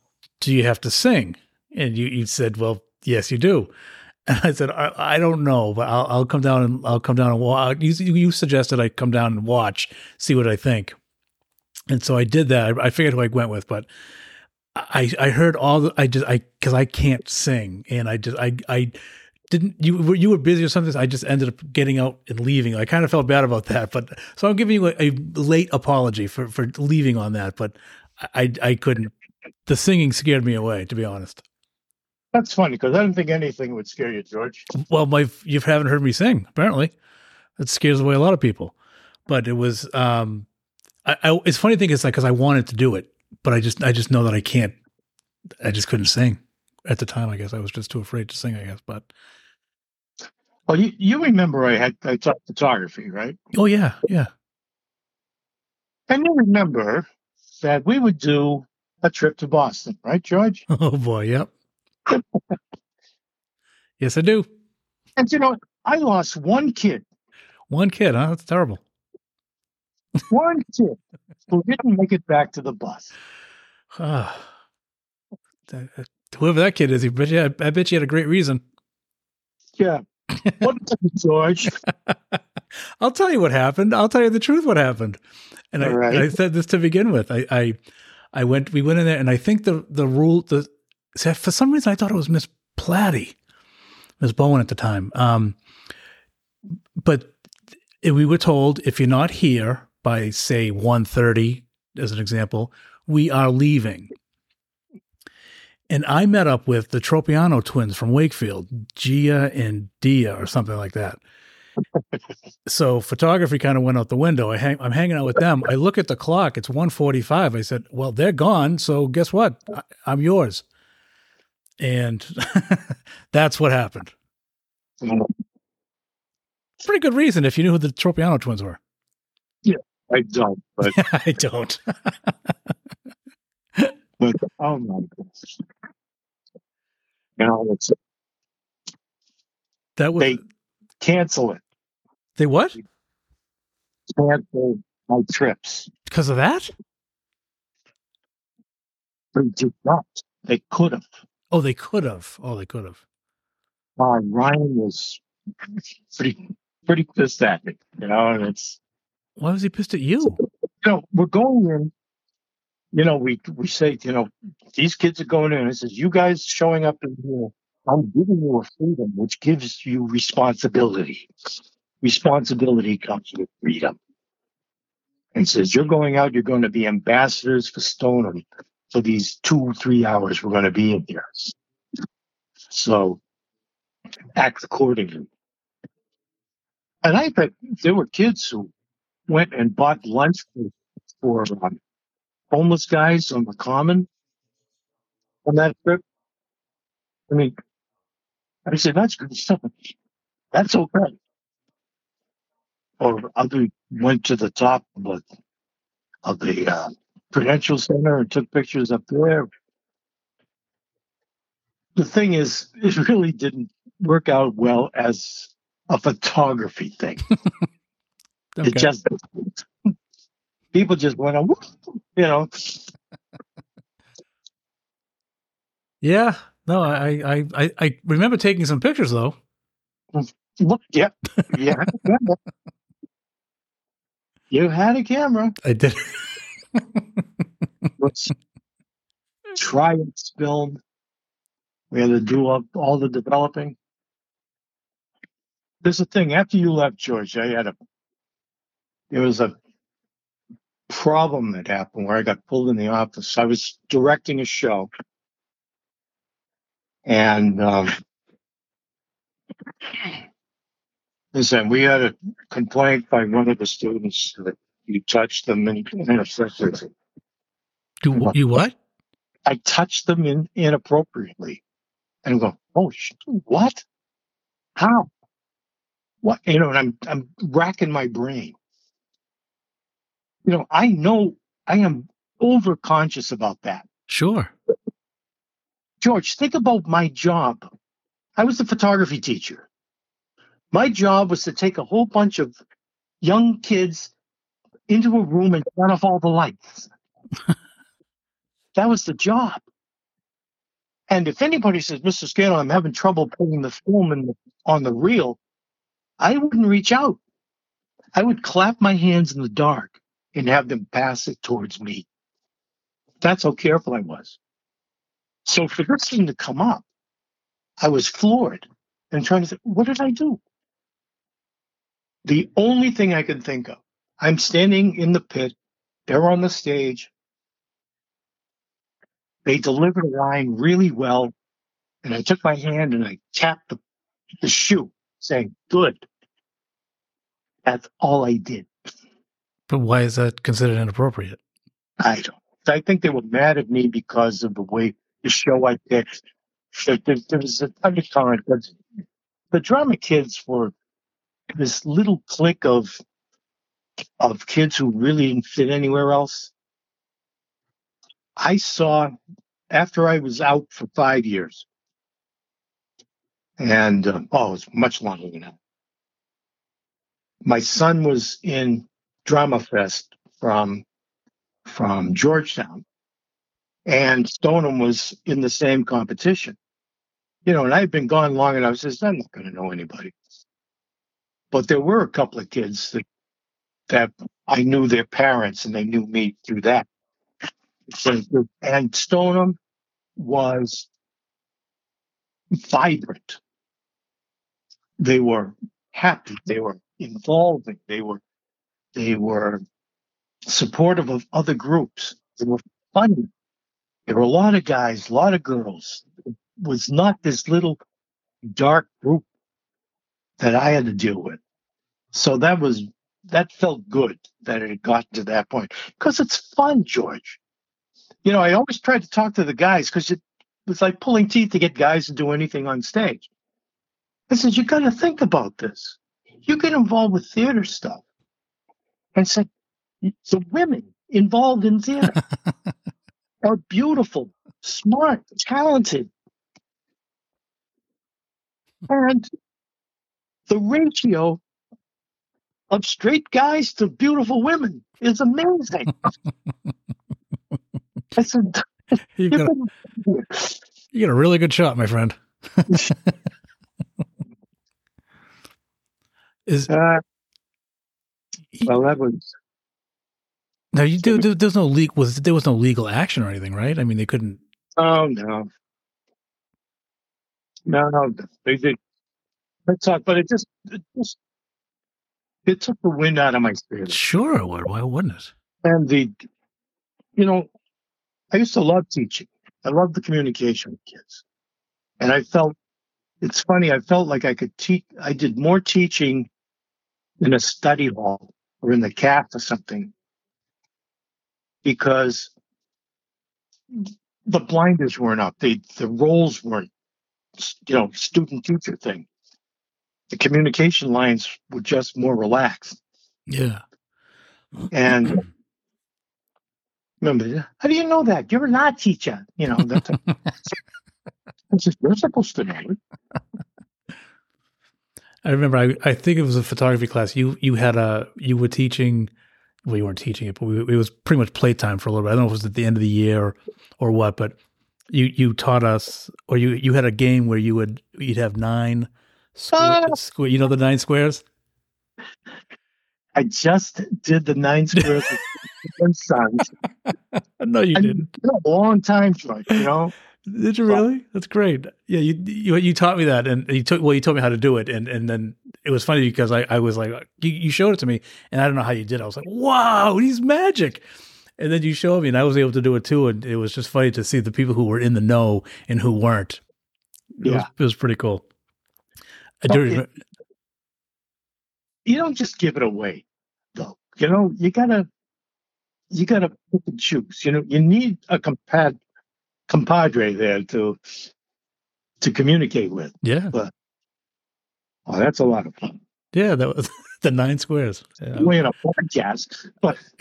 do you have to sing? And you, you said, Well, yes, you do. And I said, I, I don't know, but I'll, I'll come down and I'll come down and watch. You, you suggested I come down and watch, see what I think. And so I did that. I, I figured who I went with, but I, I heard all the, I just, I, cause I can't sing and I just, I, I didn't, you were, you were busy or something. So I just ended up getting out and leaving. I kind of felt bad about that, but so I'm giving you a, a late apology for, for leaving on that, but I, I couldn't, the singing scared me away, to be honest. That's funny because I don't think anything would scare you, George. Well, my you haven't heard me sing. Apparently, that scares away a lot of people. But it was, um, I, I it's funny thing is like because I wanted to do it, but I just I just know that I can't. I just couldn't sing at the time. I guess I was just too afraid to sing. I guess, but Well, you, you remember I had I taught photography, right? oh yeah, yeah. And you remember that we would do a trip to Boston, right, George? Oh boy, yep. Yes, I do. And you know, I lost one kid, One kid, huh? That's terrible. one kid who didn't make it back to the bus. Ah. That- whoever that kid is, he bet you, I bet you had a great reason. Yeah. What you, George? I'll tell you what happened. I'll tell you the truth. What happened? And I, right. I said this to begin with. I, I, I went. We went in there, and I think the the rule the for some reason I thought it was Miss Platty, Miss Bowen at the time. Um, but we were told if you're not here by say 1.30, as an example, we are leaving. And I met up with the Tropiano twins from Wakefield, Gia and Dia, or something like that. so photography kind of went out the window. I hang, I'm hanging out with them. I look at the clock; it's 1.45. I said, "Well, they're gone. So guess what? I, I'm yours." And that's what happened. Pretty good reason if you knew who the Tropiano twins were. Yeah, I don't, but, I don't. but oh my goodness. It's That was They- cancel it. they what? Cancel my trips. Because of that? They did not. They could have. Oh, they could have. Oh, they could have. Uh, Ryan was pretty pretty pissed at me, you know, and it's Why was he pissed at you? you know, we're going in, you know, we we say, you know, these kids are going in. It says, you guys showing up in here, I'm giving you a freedom, which gives you responsibility. Responsibility comes with freedom. And says, you're going out, you're going to be ambassadors for Stoneham for these two, three hours we're going to be in here. So act accordingly. And I bet there were kids who went and bought lunch for, for um, homeless guys on the common on that trip. I mean, I said, that's good stuff. That's okay. Or other went to the top of the, of the uh, Prudential Center and took pictures up there. The thing is, it really didn't work out well as a photography thing. Okay. It just people just went oh, on, you know. yeah. No, I, I, I, I remember taking some pictures though. Yeah, yeah. You had a camera. I did. Let's try its film. We had to do all, all the developing. There's a thing after you left, Georgia, I had a there was a problem that happened where I got pulled in the office. I was directing a show, and um, listen, we had a complaint by one of the students that you touched them in inappropriately. Do you what? I touched them in, inappropriately, and go, oh, sh- what? How? What? You know, and I'm I'm racking my brain. You know, I know I am over conscious about that. Sure. George, think about my job. I was a photography teacher. My job was to take a whole bunch of young kids into a room and turn off all the lights. that was the job. And if anybody says, Mr. Scannell, I'm having trouble putting the film in on the reel, I wouldn't reach out. I would clap my hands in the dark and have them pass it towards me. That's how careful I was. So for this thing to come up, I was floored and trying to think, what did I do? The only thing I could think of, I'm standing in the pit, they're on the stage. They delivered a line really well, and I took my hand and I tapped the, the shoe, saying, Good. That's all I did. But why is that considered inappropriate? I don't. I think they were mad at me because of the way the show I picked. There, there, there was a ton of time, but the drama kids were this little clique of of kids who really didn't fit anywhere else. I saw after I was out for five years, and uh, oh, it was much longer than that. My son was in Drama Fest from from Georgetown, and Stoneham was in the same competition. You know, and I've been gone long enough. I says I'm not going to know anybody, but there were a couple of kids that that I knew their parents, and they knew me through that. And Stoneham was vibrant. They were happy. They were involving. They were they were supportive of other groups. They were funny. There were a lot of guys, a lot of girls. It was not this little dark group that I had to deal with. So that was that felt good that it had gotten to that point because it's fun, George. You know, I always tried to talk to the guys because it was like pulling teeth to get guys to do anything on stage. I said, you got to think about this. You get involved with theater stuff. And said, the women involved in theater are beautiful, smart, talented. And the ratio of straight guys to beautiful women is amazing. I said, You you got, couldn't- you got a really good shot, my friend. is uh, well, that was now you do there, there's no legal was there was no legal action or anything, right? I mean, they couldn't. Oh no, no, no. They did. That's not. But it just, it just, it took the wind out of my sails. Sure, it would. Why wouldn't it? And the, you know, I used to love teaching. I loved the communication with kids, and I felt. It's funny. I felt like I could teach. I did more teaching in a study hall or in the CAF or something because the blinders weren't up. The the roles weren't, you know, student teacher thing. The communication lines were just more relaxed. Yeah. And remember, how do you know that? You're not teacher. You know, that's a, it's just, you're supposed to know it. I remember. I, I think it was a photography class. You you had a you were teaching. Well, you weren't teaching it, but we, it was pretty much playtime for a little bit. I don't know if it was at the end of the year or, or what, but you you taught us, or you you had a game where you would you'd have nine Ah. square, square you know the nine squares. I just did the nine squares with my sons. No, you I didn't. It's been a long time, George, you know? Did you really? That's great. Yeah, you you you taught me that, and you took well, you taught me how to do it, and and then it was funny because I I was like, you, you showed it to me, and I don't know how you did. it. I was like, wow, he's magic. And then you showed me, and I was able to do it too, and it was just funny to see the people who were in the know and who weren't. It was, Yeah. it was pretty cool. I do. You don't just give it away, though. You know, you gotta, you gotta pick and choose. You know, you need a compad, compadre there to, to communicate with. yeah, Oh, that's a lot of fun. yeah, that was the nine squares. Yeah. We're in a podcast, but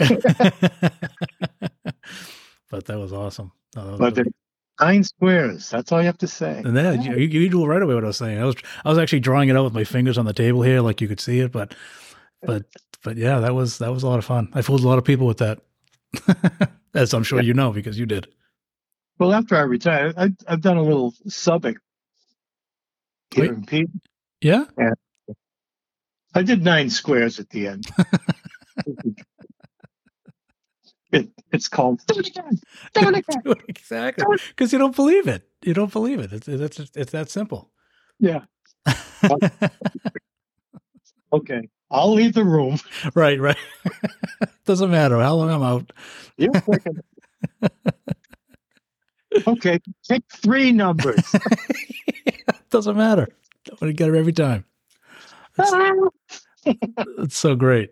but that was awesome. No, that but was- the nine squares. That's all you have to say. And then you, you knew right away what I was saying. I was I was actually drawing it out with my fingers on the table here, like you could see it. But but but yeah, that was that was a lot of fun. I fooled a lot of people with that, as I'm sure you know because you did. Well, after I retired, I, I've done a little subbing here Wait. in Pete. Yeah, I did nine squares at the end. it, it's called Do it again. Do it again. exactly. Because you don't believe it. You don't believe it. It's it's it's that simple. Yeah. Okay. I'll leave the room. right, right. Doesn't matter how long I'm out. You're freaking. okay. Pick three numbers. Doesn't matter. I'm gonna get her every time. Ah! It's so great.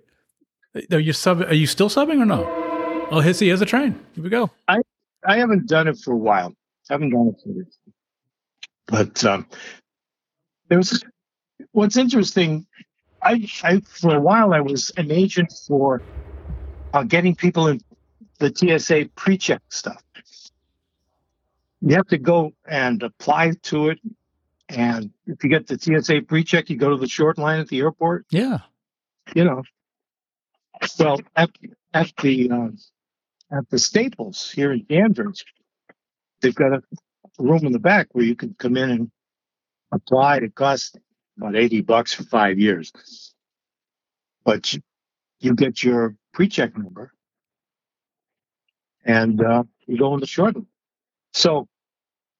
Are you sub? Are you still subbing or no? Oh, Hissy here's a train. Here we go. I I haven't done it for a while. haven't done it for years. But um, there was what's interesting. I, I for a while I was an agent for uh, getting people in the TSA pre-check stuff. You have to go and apply to it, and if you get the TSA pre-check, you go to the short line at the airport. Yeah. You know, well at at the um, at the Staples here in Danvers, they've got a room in the back where you can come in and apply. It costs about 80 bucks for five years. But you, you get your pre-check number and uh, you go in the short one. So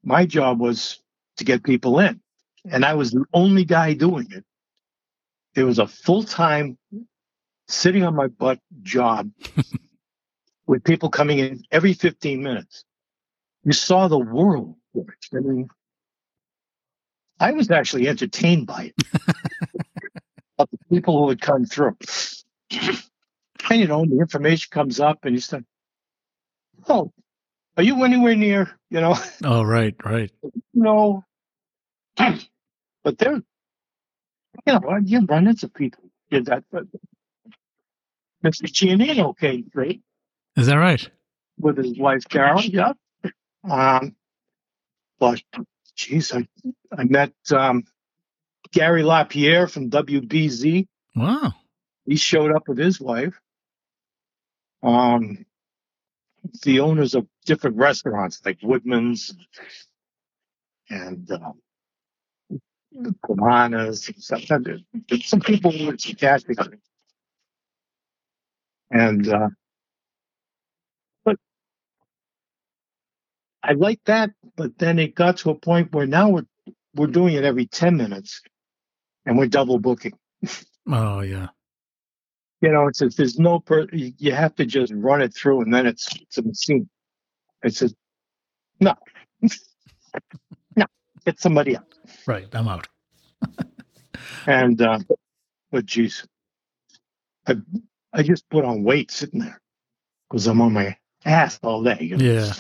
my job was to get people in. And I was the only guy doing it. It was a full-time sitting on my butt job with people coming in every 15 minutes. You saw the world. I mean, I was actually entertained by it. of the people who would come through. And you know, the information comes up and you start, oh, are you anywhere near, you know, Oh, right, right. no. But they're, you know, you run into people. Did that, but Mr. Giannino came through Is that right? with his wife Carol. Yeah. Um, but geez, I, I met um, Gary LaPierre from WBZ. Wow. He showed up with his wife. Um, the owners of different restaurants like Woodman's and um, stuff. Some people were fantastic. And uh, I like that, but then it got to a point where now we're we're doing it every ten minutes, and we're double booking. Oh, yeah. You know, it's if there's no per you you have to just run it through, and then it's it's a machine. It's a no, no, get somebody else. Right. I'm out. And uh, but geez, I I just put on weight sitting there because I'm on my ass all day. You know? Yeah.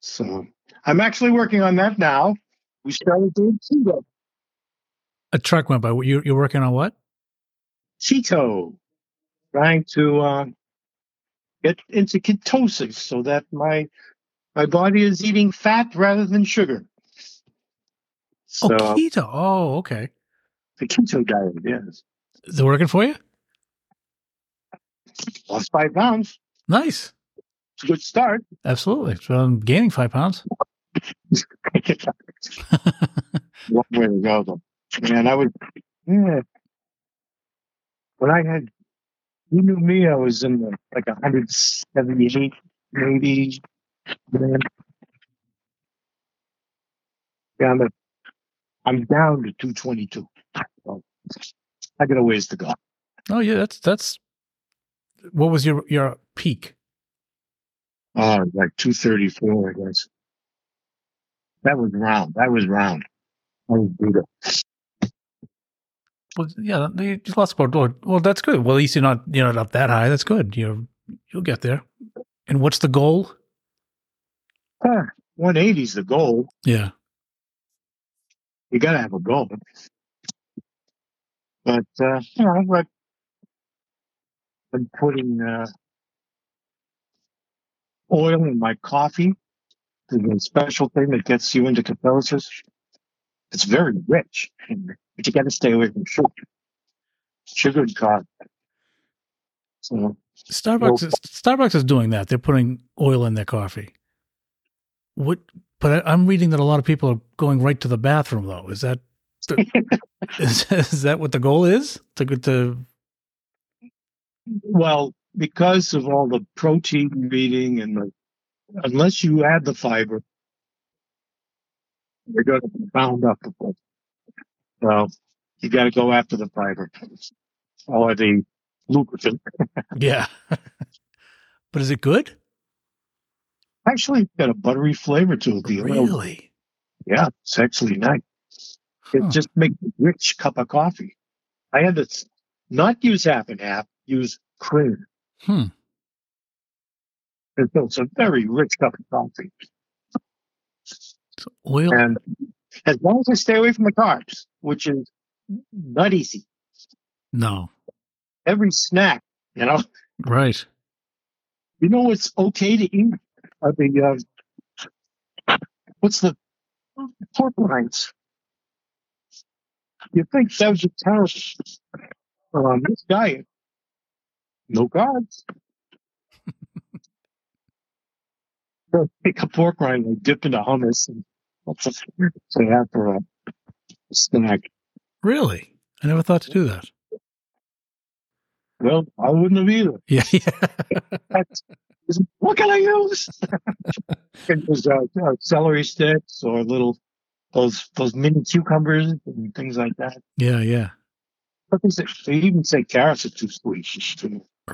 So I'm actually working on that now. We started doing keto. A truck went by. You, you're working on what? Keto, trying to uh, get into ketosis so that my my body is eating fat rather than sugar. So oh, keto. Oh, okay. the keto diet, yes. Is it working for you? Lost five pounds. Nice. It's a good start. Absolutely. So I'm gaining five pounds. One way to go though. Man, I would yeah. When I had you knew me, I was in the like hundred seventy eight maybe. Man. Yeah, I'm, at, I'm down to 222. So, I got a ways to go. Oh yeah, that's that's. What was your your peak? Oh, like 234, I guess. That was round. That was round. That was brutal. Well, yeah, you just lost about. Well, well, that's good. Well, at least you're not you're not up that high. That's good. You you'll get there. And what's the goal? Ah, 180 is the goal. Yeah. You got to have a goal. But, uh, you know, I've been putting uh, oil in my coffee. The special thing that gets you into ketosis. It's very rich, but you got to stay away from sugar. Sugar and coffee. So, Starbucks is, Starbucks is doing that. They're putting oil in their coffee. What? But I, I'm reading that a lot of people are going right to the bathroom. Though, is that is, is that what the goal is? To to well, because of all the protein reading and the, unless you add the fiber, you're going to be bound up. So you got to go after the fiber or the lubricant. yeah. but is it good? Actually, it's got a buttery flavor to it. The oil. Really? Yeah, it's actually nice. It Huh. just makes a rich cup of coffee. I had to not use half and half, use cream. Hmm. It's a very rich cup of coffee. So oil. And as long as I stay away from the carbs, which is not easy, No. every snack, you know, Right. you know what's okay to eat are the uh, what's the pork rinds. You think that was a terrible on this diet? No gods. Take a pork rind and dip into hummus, and that's a, so have for a snack. Really? I never thought to do that. Well, I wouldn't have either. Yeah. Yeah. What can I use? and there's uh, uh, celery sticks or little those those mini cucumbers and things like that. yeah. Yeah. But they, say, they even say carrots are too sweet.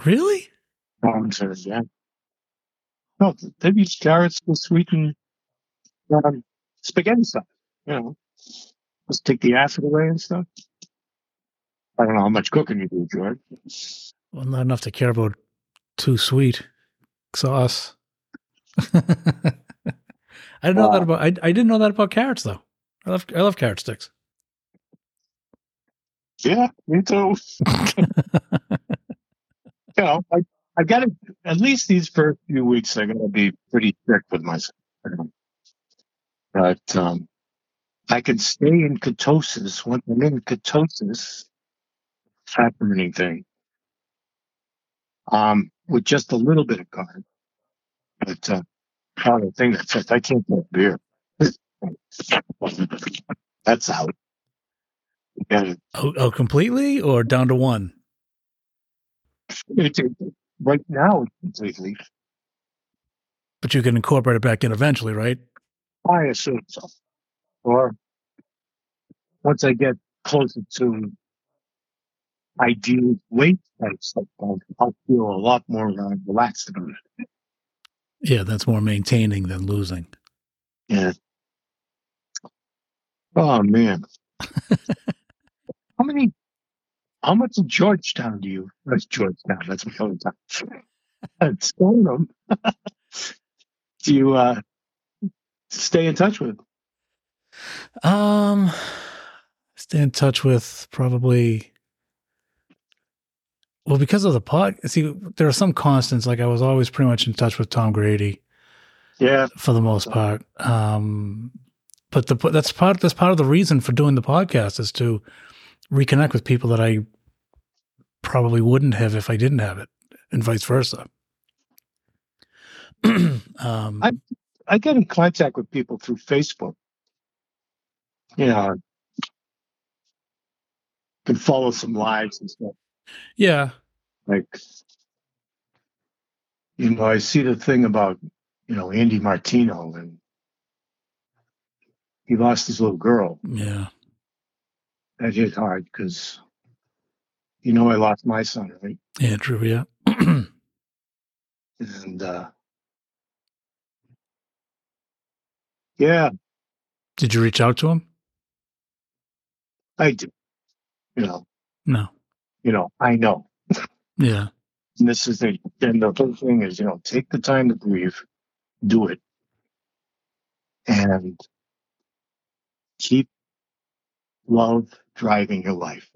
Really? so, yeah. No, they use carrots to sweeten um, spaghetti stuff. You know, just take the acid away and stuff. I don't know how much cooking you do, George. Well, not enough to care about too sweet sauce. I didn't know that about. I, I didn't know that about carrots though. I love I love carrot sticks. Yeah, me too. you know, I, I got to, at least these first few weeks, I got to be pretty strict with myself. But um, I can stay in ketosis. When I'm in ketosis, burning thing, um, with just a little bit of carb. But uh, oh, the thing that says I can't drink beer. That's out. Gotta Oh, oh, completely or down to one? It's, right now, it's completely. But you can incorporate it back in eventually, right? I assume so. Or once I get closer to ideal weight type stuff, I'll, I'll feel a lot more uh, relaxed about it. Yeah, that's more maintaining than losing. Yeah. Oh man. how many? How much of Georgetown do you? That's Georgetown. That's my hometown. At Stoneham. do you uh, stay in touch with? Um, stay in touch with probably. Well, because of the pod, see, there are some constants. Like I was always pretty much in touch with Tom Grady Yeah. for the most part. Um, but the that's part that's part of the reason for doing the podcast is to reconnect with people that I probably wouldn't have if I didn't have it, and vice versa. um, I- I get in contact with people through Facebook. You know, can follow some lives and stuff. yeah, Like, you know, I see the thing about, you know, Andy Martino and he lost his little girl. Yeah. That hit hard because, you know, I lost my son, right? Andrew, yeah. And uh, yeah, Did you reach out to him? I do. You know, No. you know, I know. Yeah. And this is the then the whole thing is, you know, take the time to grieve, do it, and keep love driving your life.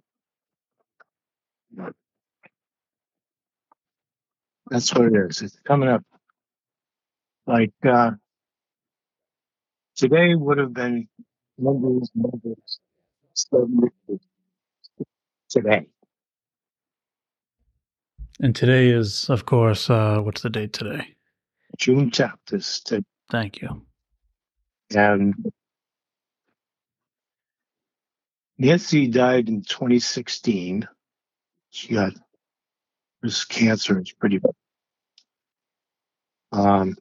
That's what it is. It's coming up. Like uh today would have been numbers, numbers, today. And today is, of course, uh, what's the date today? June 10th is to, Thank you. and Nancy died in 2016. She got this cancer. is pretty bad. Um,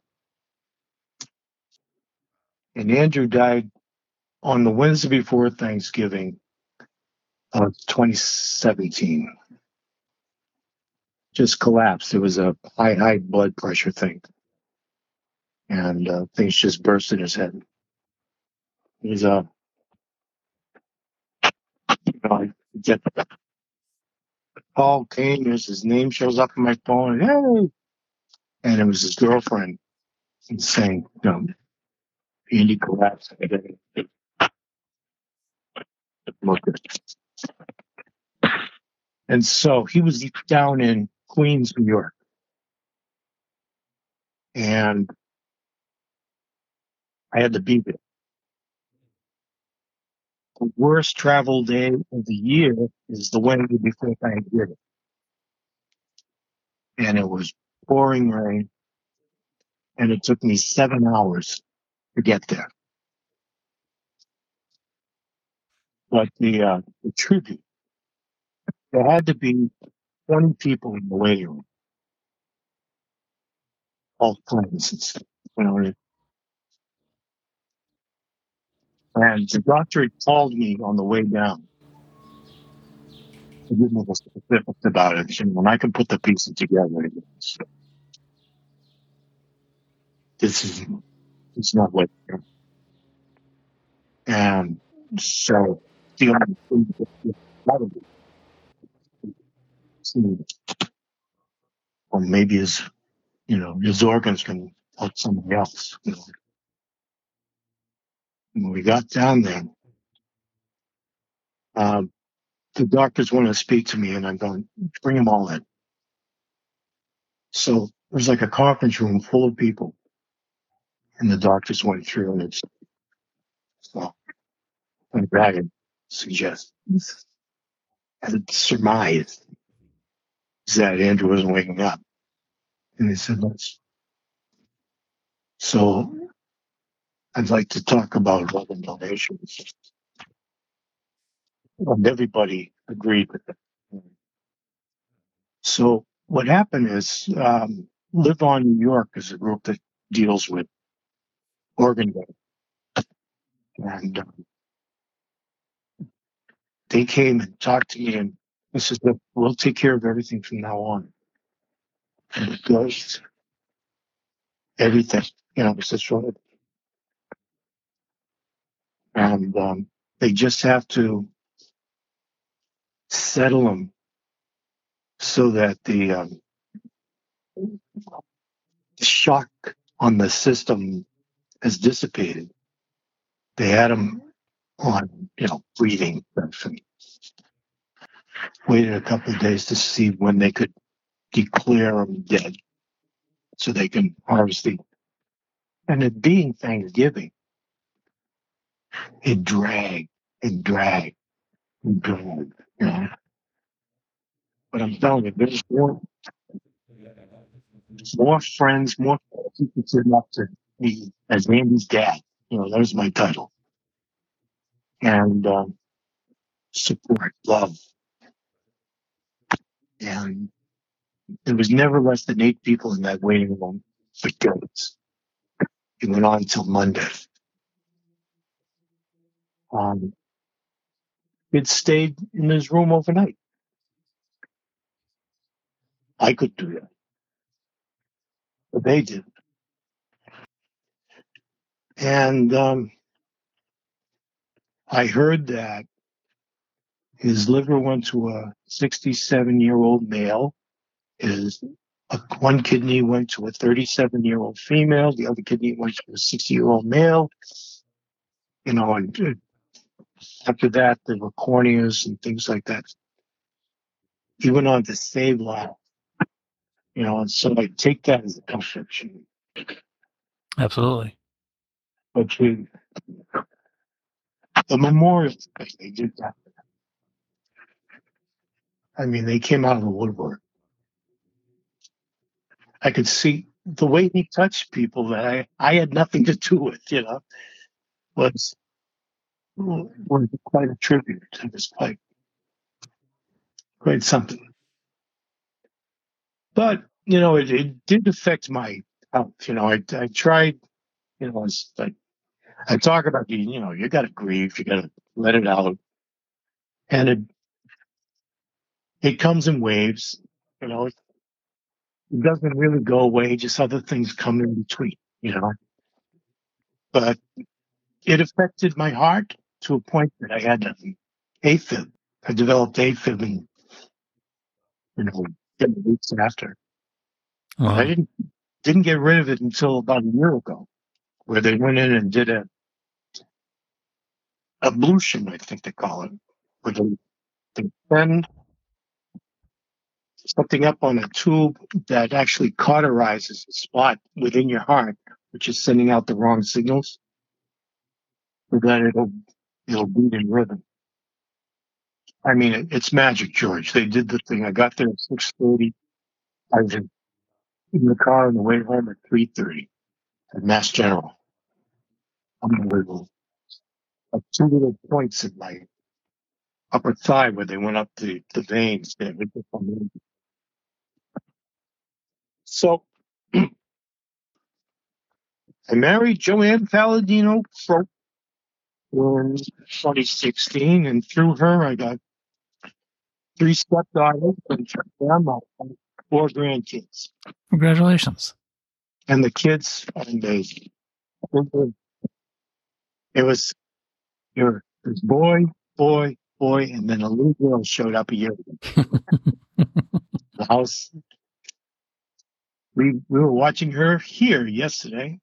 and Andrew died on the Wednesday before Thanksgiving of 2017. Just collapsed. It was a high, high blood pressure thing. And uh, things just burst in his head. He was a, you know, I get came, as his name shows up on my phone, hey! And it was his girlfriend saying, you know, Andy collapsed. And so he was down in Queens, New York. And I had to be there. The worst travel day of the year is the Wednesday before Thanksgiving. And it was pouring rain. And it took me seven hours to get there. But the, uh, the tribute, there had to be 20 people in the waiting room. All friends. You know, and the doctor called me on the way down. To give me the specifics about it. And when I can put the pieces together, this is it's not what and so the only thing that see, or maybe his you know his organs can help somebody else you know when we got down there um the doctors want to speak to me and i'm going bring them all in so there's like a conference room full of people and the doctors went through and it's well I'm glad to suggest had surmised that Andrew wasn't waking up. And they said, let's. So I'd like to talk about organ donations. And everybody agreed with that. So what happened is, um, Live On New York is a group that deals with organ donation. And um, they came and talked to me and they said, "Look, we'll take care of everything from now on. And it goes everything, you know, it's just. And um, they just have to settle them so that the um, shock on the system has dissipated. They had them on, you know, breathing and waited a couple of days to see when they could declare them dead so they can harvest the. And it being Thanksgiving, it dragged it dragged it dragged, you know. But I'm telling you, there's more, more friends, more people sitting up to me as Andy's dad. You know, there's my title. And um, support, love. And there was never less than eight people in that waiting room for days. It went on until Monday. Um, it stayed in his room overnight. I could do that, but they didn't. And um, I heard that his liver went to a 67 year old male. His one kidney went to a 37 year old female. The other kidney went to a 60 year old male. You know, and after that, there were corneas and things like that. He went on to save lives. You know, and so I take that as a confirmation. Absolutely. But you, the memorial they did that. I mean, they came out of the woodwork. I could see the way he touched people that I, I had nothing to do with, you know, was, was quite a tribute. It was quite, quite something. But, you know, it, it did affect my health. You know, I, I tried, you know, it's like, I talk about, you, you know, you got to grieve, you got to let it out. And it, it comes in waves, you know, it doesn't really go away, just other things come in between, you know. But it affected my heart to a point that I had AFib. I developed AFib in, you know, weeks after. Uh-huh. I didn't didn't get rid of it until about a year ago, where they went in and did a ablution, I think they call it, where they, they send something up on a tube that actually cauterizes a spot within your heart, which is sending out the wrong signals, so that it'll it'll beat in rhythm. I mean, it, it's magic, George. They did the thing. I got there at six thirty. I was in, in the car on the way home at three thirty at Mass General. Unbelievable. Like two little points in my upper thigh where they went up the, the veins there. So I married Joanne Palladino Fro- in 2016, and through her, I got three stepdaughters and grandma, four grandkids. Congratulations. And the kids are amazing. It was, was boy, boy, boy, and then a little girl showed up a year ago. the house. We we were watching her here yesterday.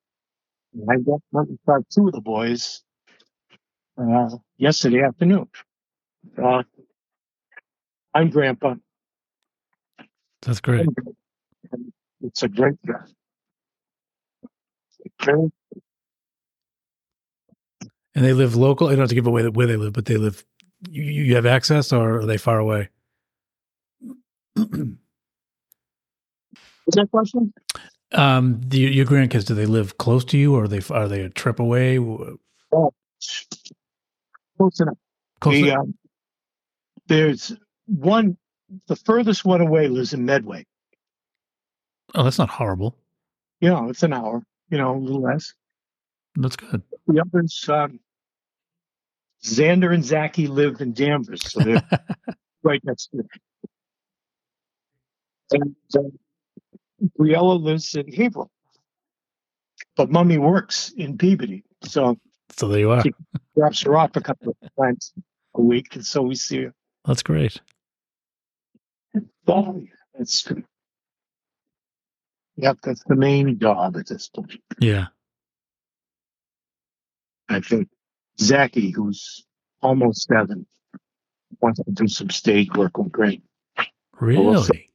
And I got and saw two of the boys uh, yesterday afternoon. Uh, I'm Grandpa. That's great. It's a great guy. Very- And they live local. You don't have to give away where they live, but they live. You, you have access, or are they far away? Is that question? Um, the, your grandkids, do they live close to you, or are they are they a trip away? Close enough. Close The, um, there's one, the furthest one away lives in Medway. oh, that's not horrible. You know, it's an hour, you know, a little less. That's good. The others, um, Xander and Zachy live in Danvers, so they're right next to it. And uh, Briella lives in Haverhill. But Mummy works in Peabody, so So there you are. She- drops her off a couple of times a week, and so we see her. That's great. That's good. Yep, that's the main job at this point. Yeah. I think Zachy, who's almost seven, wants to do some stage work with Greg Really?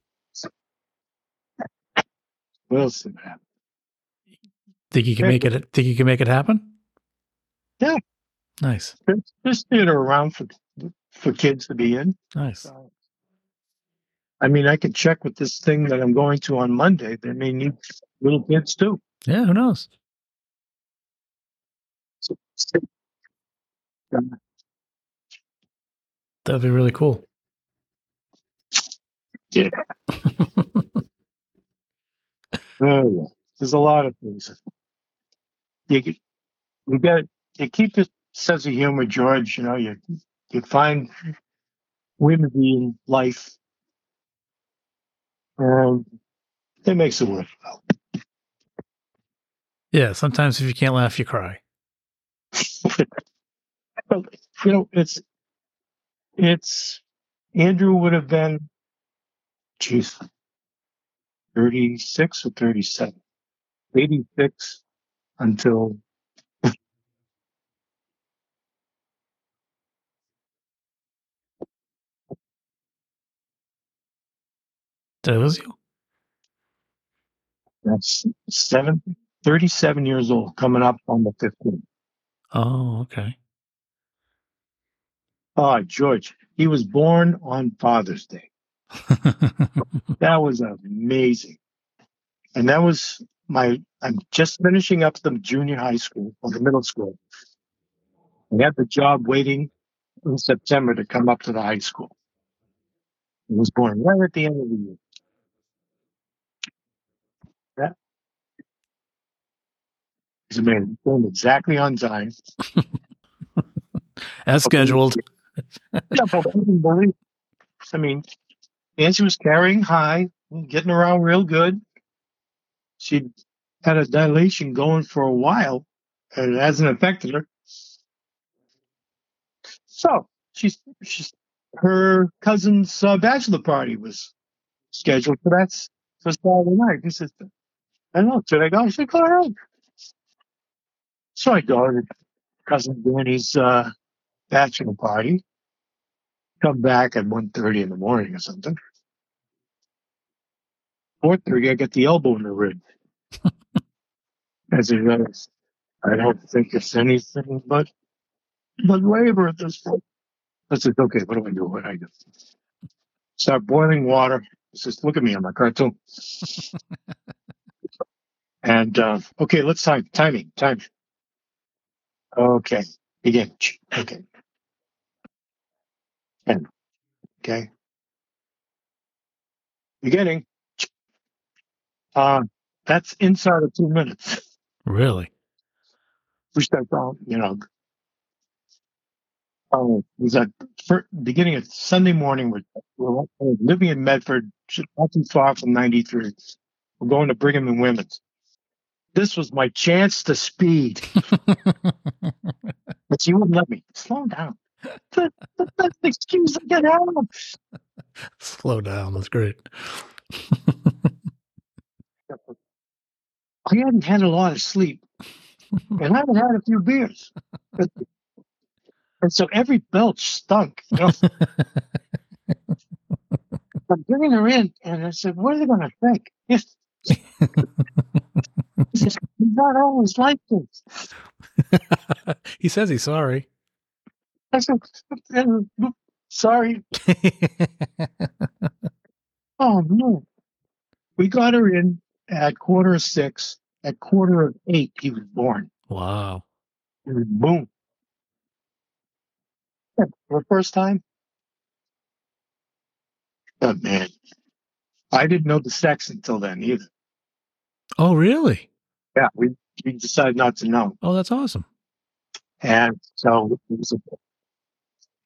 Wilson. Think you can make it? Think you can make it happen? Yeah. Nice. There's, there's theater around for for kids to be in. Nice. So, I mean, I could check with this thing that I'm going to on Monday. They may need little kids too. Yeah. Who knows? That'd be really cool. yeah. Oh, yeah. There's a lot of things. You, you got you keep it sense of humor, George. You know, you you find whimsy in life, and it makes it worthwhile. Yeah, sometimes if you can't laugh, you cry. Well, you know, it's it's Andrew would have been, geez, thirty six or thirty seven, eighty six until That was you. that's seven, 37 years old, coming up on the 15th. Oh, okay. Oh, George, he was born on Father's Day. That was amazing. And that was my, I'm just finishing up the junior high school or the middle school. I had the job waiting in September to come up to the high school. He was born right at the end of the year. He's amazing. Born exactly on time. As scheduled. I. Mean, Nancy was carrying high, getting around real good. She had a dilation going for a while, and it hasn't affected her. So she's she's her cousin's uh, bachelor party was scheduled for that for Saturday night. He says, "I don't know, should I go?" I said, "Go ahead." So I go to cousin Danny's uh, bachelor party come back at 1.30 in the morning or something. 4.30, I get the elbow in the rib. As it goes, I don't think it's anything but, but labor at this point. I said, okay, what do I do? What do I do? Start boiling water. He says, look at me, I'm a cartoon. and, uh, okay, let's time, timing, time. Okay, begin. Okay. And, okay. Beginning. Uh, that's inside of two minutes. Really? We start going, you know. Oh, it was at fir- beginning of Sunday morning. We're, we're living in Medford, not too far from 93. We're going to Brigham and Women's. This was my chance to speed, but she wouldn't let me. Slow down. That- that- That's the excuse to get out. of. Slow down. That's great. I hadn't had a lot of sleep, and I had had a few beers. and so every belch stunk. You know? I'm bringing her in, and I said, "What are they going to think?" Yes. He says, "You're not always like this." he says he's sorry. I said, "Sorry." Oh no. We got her in at quarter of six. At quarter of eight, he was born. wow. Was boom. For the first time. Oh man. I didn't know the sex until then either. Oh, really? Yeah, we, we decided not to know. Oh, that's awesome. And so it was a,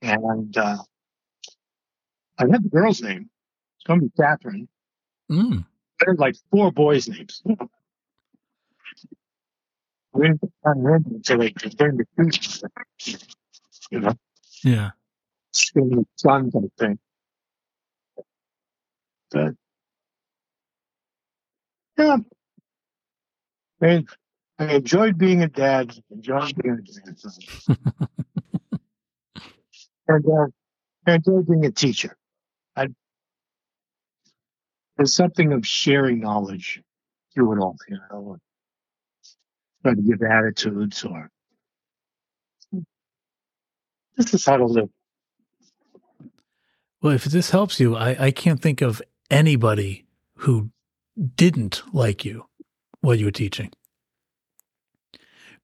and uh I had the girl's name. It's gonna be Catherine. Mm. I had like four boys' names. We didn't find them until they turned the two. You know, Yeah. sons, I think. But yeah, I, I enjoyed being a dad. Enjoyed being a and uh, I enjoyed being a teacher. I, there's something of sharing knowledge through it all. You know, try to give attitudes or this is how to live. Well, if this helps you, I, I can't think of anybody who didn't like you while you were teaching.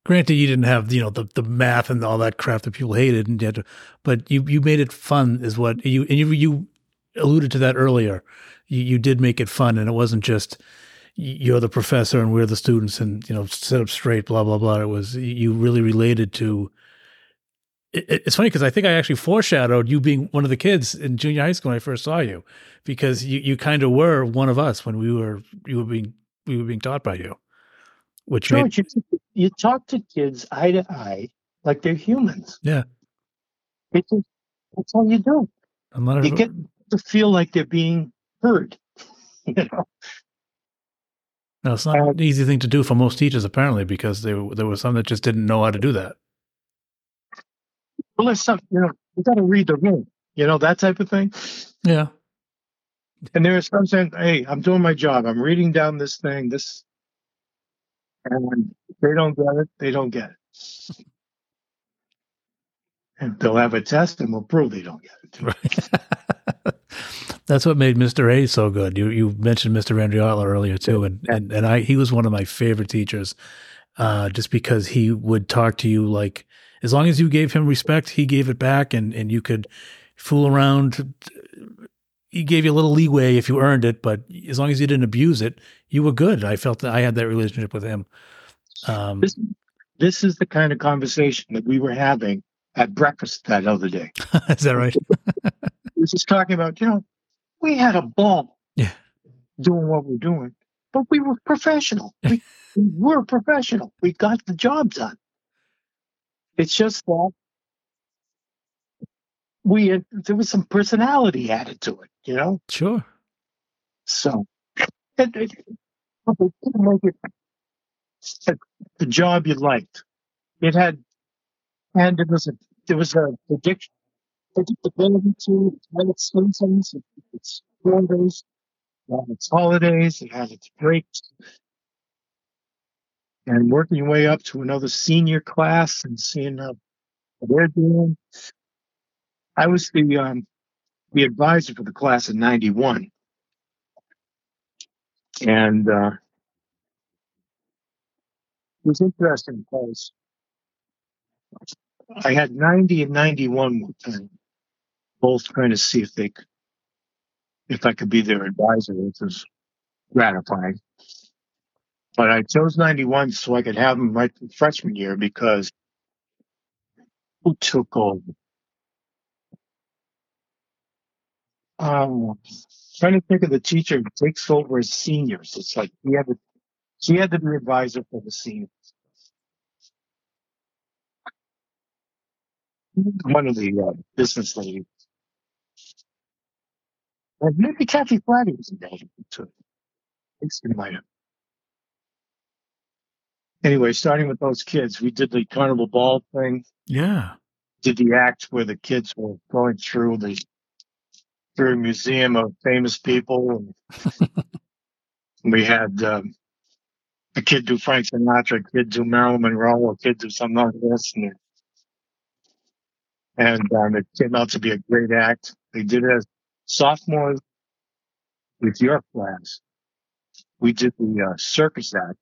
Granted, you didn't have you know the, the math and all that crap that people hated, and you had to, but you you made it fun, is what you and you you alluded to that earlier. You you did make it fun, and it wasn't just you're the professor and we're the students, and you know sit up straight, blah blah blah. It was you really related to it, it's funny because I think I actually foreshadowed you being one of the kids in junior high school when I first saw you, because you, you kind of were one of us when we were you were being we were being taught by you, which made, you, you talk to kids eye to eye like they're humans. yeah. It's that's all you do. I'm not You get to feel like they're being heard. You know, no, it's not uh, an easy thing to do for most teachers apparently because there there were some that just didn't know how to do that. Well, there's some, you know, you got to read the room. You know that type of thing. Yeah, And there is some saying, "Hey, I'm doing my job. I'm reading down this thing. This," and if they don't get it. They don't get it. And they'll have a test, and we'll prove they don't get it. right. That's what made Mr. A so good. You you mentioned Mr. Andriola earlier too, and, and and I he was one of my favorite teachers, uh, just because he would talk to you like as long as you gave him respect, he gave it back, and and you could fool around. He gave you a little leeway if you earned it, but as long as you didn't abuse it, you were good. I felt that I had that relationship with him. Um, This, this is the kind of conversation that we were having at breakfast that other day. is that right? Were just talking about, you know, we had a ball Yeah. doing what we're doing, but we were professional. We, we were professional. We got the job done. It's just that we had, there was some personality added to it, you know. Sure. So it, it, but they didn't make it a- the job you liked. It had, and it was a there was a prediction predictability to it had its seasons, its holidays, it had its holidays, it had its breaks. And working your way up to another senior class and seeing how they're doing. I was the um, the advisor for the class in '91, and uh, it was interesting because I had 90 and 91 one time, both trying to see if they could, if I could be their advisor, which was gratifying. But I chose 91 so I could have them right from freshman year because who took over? Um, trying to think of the teacher who takes over as seniors. It's like he had to, she had to be advisor for the seniors. One of the uh, business ladies. Maybe Kathy Flatty was involved too. I think she might have. Anyway, starting with those kids, we did the carnival ball thing Yeah. did the act where the kids were going through the through a museum of famous people and we had um, a kid do Frank Sinatra, a kid do Marilyn Monroe, a kid do something like this and, and um, it came out to be a great act. They did it as sophomores with your class. We did the uh, circus act.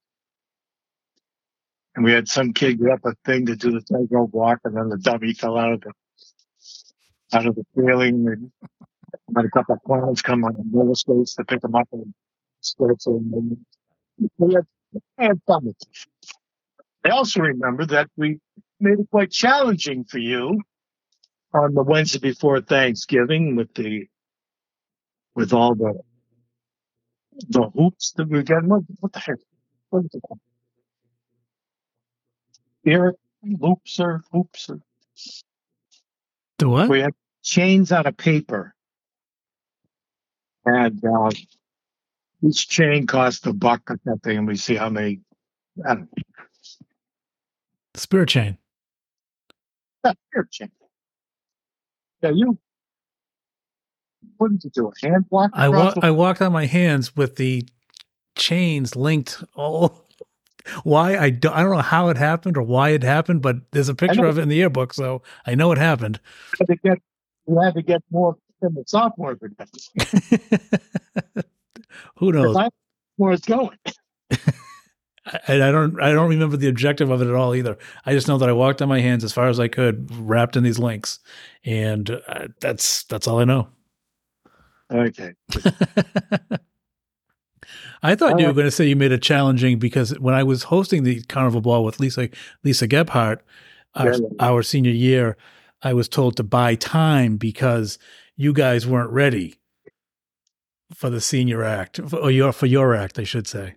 And we had some kid get up a thing to do the tightrope walk, and then the dummy fell out of the out of the ceiling. And had a couple of clowns come on the roller skates to pick them up and skates. And we had, had fun. with it. I also remember that we made it quite challenging for you on the Wednesday before Thanksgiving with the with all the the hoops that we were getting. What, what the heck? What is it? Eric loops or hoops or The what? we had chains out of paper. And uh, each chain cost a buck or something, and we see how many. I don't know. Spirit chain. Yeah, here, chain. Yeah, you. What did you do? A hand walk? I wa- I walked on my hands with the chains linked all. Why I don't I don't know how it happened or why it happened, but there's a picture of it in the yearbook, so I know it happened. to get, you had to get more than the sophomore. Who knows? I where it's going. I, I don't I don't remember the objective of it at all either. I just know that I walked on my hands as far as I could, wrapped in these links, and uh, that's that's all I know. Okay. I thought you Uh, were going to say you made it challenging because when I was hosting the carnival ball with Lisa Lisa Gebhardt, our, Yeah, our senior year, I was told to buy time because you guys weren't ready for the senior act, or your for your act, I should say.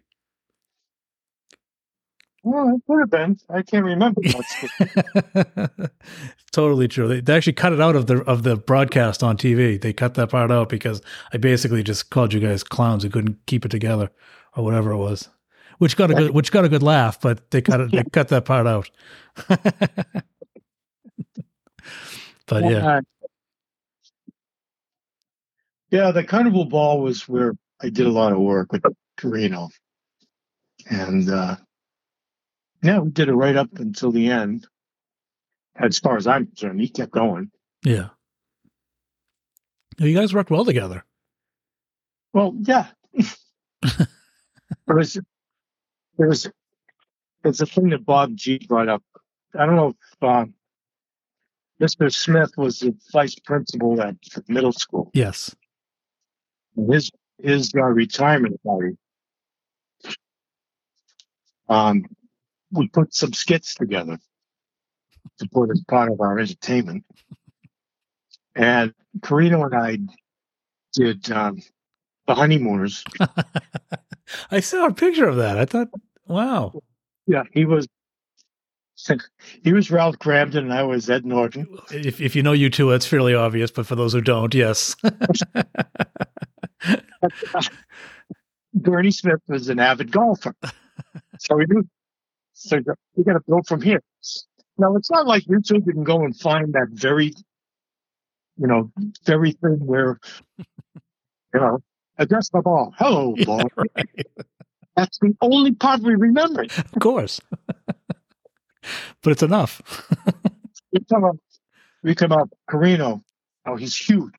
Well, it could have been. I can't remember. totally true. They, they actually cut it out of the of the broadcast on TV. They cut that part out because I basically just called you guys clowns who couldn't keep it together or whatever it was, which got a good which got a good laugh. But they cut it. They cut that part out. but yeah, yeah, the carnival ball was where I did a lot of work with Carino, and uh, yeah, we did it right up until the end. As far as I'm concerned, he kept going. yeah. You guys worked well together. Well, yeah. there was, there was, it's a thing that Bob G brought up. I don't know if uh, Mr. Smith was the vice principal at middle school. Yes. His his uh, retirement party. Um, we put some skits together to put as part of our entertainment, and Carino and I did um, the honeymooners. I saw a picture of that. I thought, wow. Yeah, he was. He was Ralph Kramden and I was Ed Norton. If if you know you two, it's fairly obvious. But for those who don't, yes. Bernie Smith was an avid golfer. So we knew, so we got to go from here. Now, it's not like YouTube You can go and find that very, you know, very thing where, you know, address the oh, ball. Hello, Yeah, ball. right. That's the only part we remember. Of course. but it's enough. We come up, we come up, Carino. Oh, he's huge.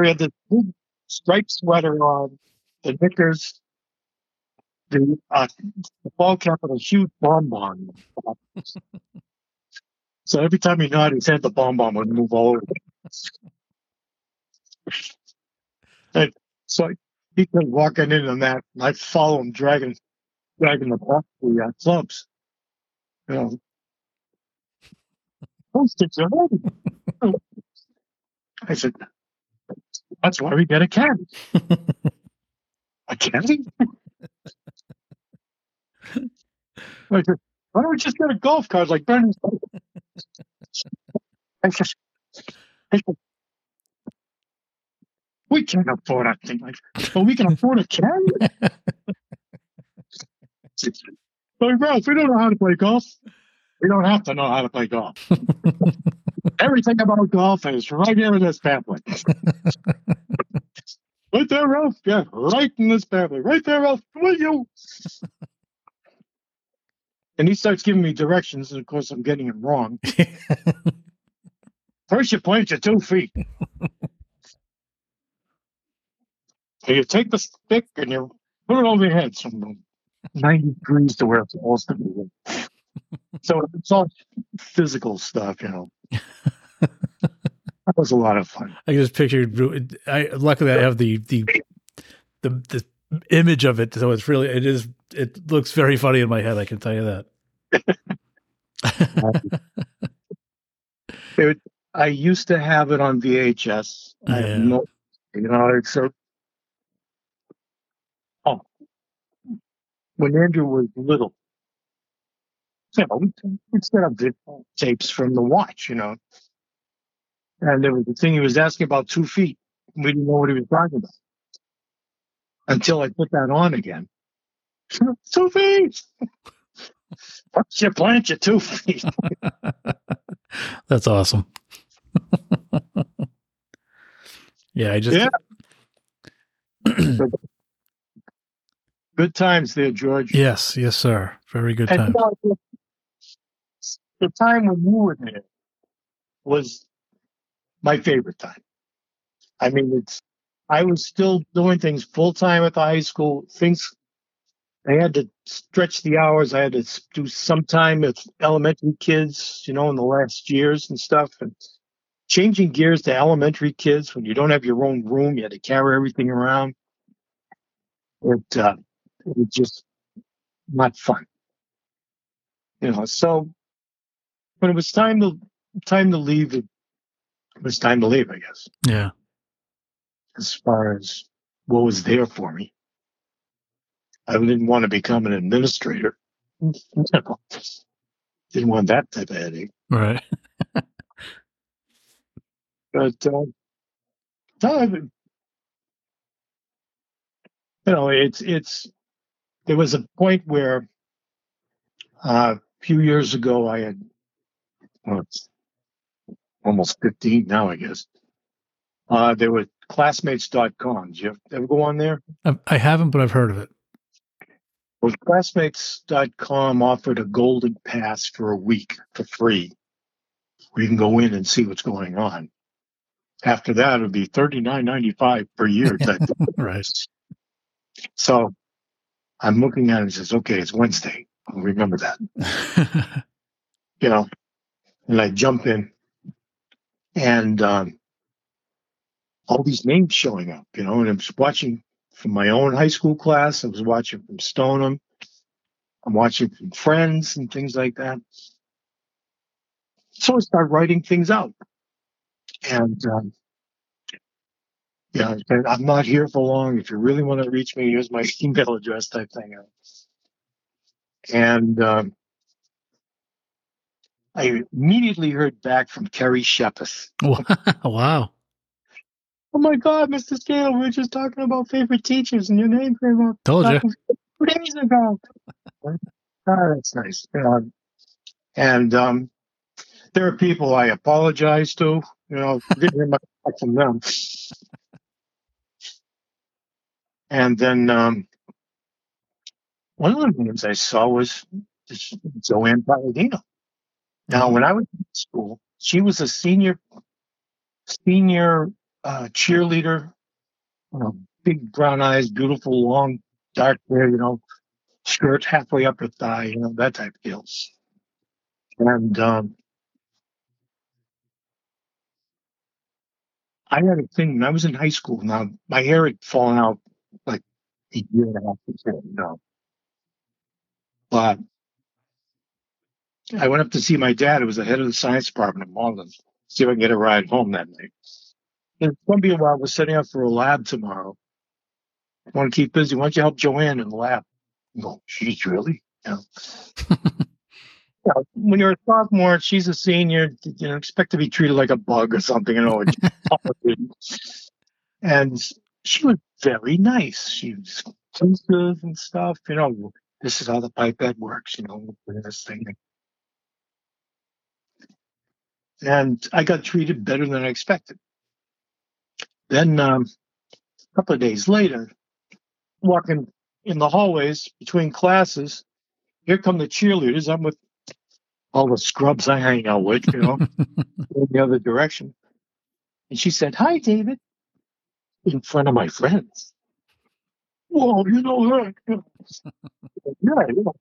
He had the big striped sweater on, the knickers, the, uh, the ball cap with a huge bonbon. so every time he nodded his head, the bonbon would move all over. and so he comes walking in on that, and I follow him, dragging, dragging the ball, the uh, clubs. You know, those are heavy. I said, that's why we get a caddy. a caddy? Why don't we just get a golf cart like Bernie's? I said, I said, we can't afford a thing like that. but we can afford a caddy. Like, Ralph, we don't know how to play golf. We don't have to know how to play golf. Everything about golf is right here in this pamphlet. right there, Ralph. Yeah, right in this pamphlet. Right there, Ralph. Will you? And he starts giving me directions, and of course, I'm getting it wrong. First, you plant your two feet. so you take the stick and you put it over your head, from 90 degrees to where it's supposed to be. so it's all physical stuff, you know. that was a lot of fun. I just pictured. I luckily I have the the the the image of it, so it's really it is it looks very funny in my head. I can tell you that. It, I used to have it on VHS. I Yeah. have no, you know, it's so. Oh, when Andrew was little, you know, we- we'd set up the tapes from the watch, you know, and there was the thing he was asking about two feet. We didn't know what he was talking about until I put that on again. two feet. Once you plant your two feet. That's awesome. yeah, I just Yeah. Good times there, George. yes, yes, sir. Very good And time. you uh, know, the time when you were there was my favorite time. I mean, it's I was still doing things full time at the high school. Things I had to stretch the hours. I had to do some time with elementary kids, you know, in the last years and stuff. And changing gears to elementary kids when you don't have your own room, you had to carry everything around. It uh, it was just not fun you know so when it was time to time to leave, it was time to leave, I guess, Yeah. as far as what was there for me. I didn't want to become an administrator. didn't want that type of headache. Right. But, uh, no, I mean, you know, it's, it's, there was a point where uh, a few years ago I had, well, it's almost 15 now, I guess. Uh, there was classmates.com. Did you ever go on there? I haven't, but I've heard of it. Well, classmates.com offered a golden pass for a week for free where you can go in and see what's going on. After that, it would be $39.95 per year. Right. So I'm looking at it and says, okay, it's Wednesday. I'll remember that, you know, and I jump in and, um, all these names showing up, you know, and I'm just watching from my own high school class. I was watching from Stoneham. I'm watching from friends and things like that. So I start writing things out. And, um, yeah, I'm not here for long. If you really want to reach me, here's my email address type thing. And um, I immediately heard back from Kerry Shepis. wow. Oh my God, Mr. Scale, we were just talking about favorite teachers, and your name came up Told you. two days ago. oh, that's nice. Yeah. And um, there are people I apologize to. You know, didn't hear much back from them. And then um, one of the names I saw was Joanne Palladino. Now, when I was in school, she was a senior senior uh, cheerleader. You know, big brown eyes, beautiful long dark hair. You know, skirt halfway up her thigh. You know that type of deal. And um, I had a thing when I was in high school. Now my hair had fallen out like a year and a half before. No, but I went up to see my dad. It was the head of the science department in Malden. See if I can get a ride home that night. It's going to be a while. We're setting up for a lab tomorrow. I want to keep busy. Why don't you help Joanne in the lab? Go, she's really? Yeah. Yeah, when you're a sophomore, she's a senior. You know, expect to be treated like a bug or something. You know, and she was very nice. She was inclusive and stuff. You know, this is how the pipette works. You know, this thing. And I got treated better than I expected. Then um, a couple of days later, walking in the hallways between classes, here come the cheerleaders. I'm with all the scrubs I hang out with, you know, in the other direction. And she said, Hi, David, in front of my friends. Whoa, you know her. yeah, yeah.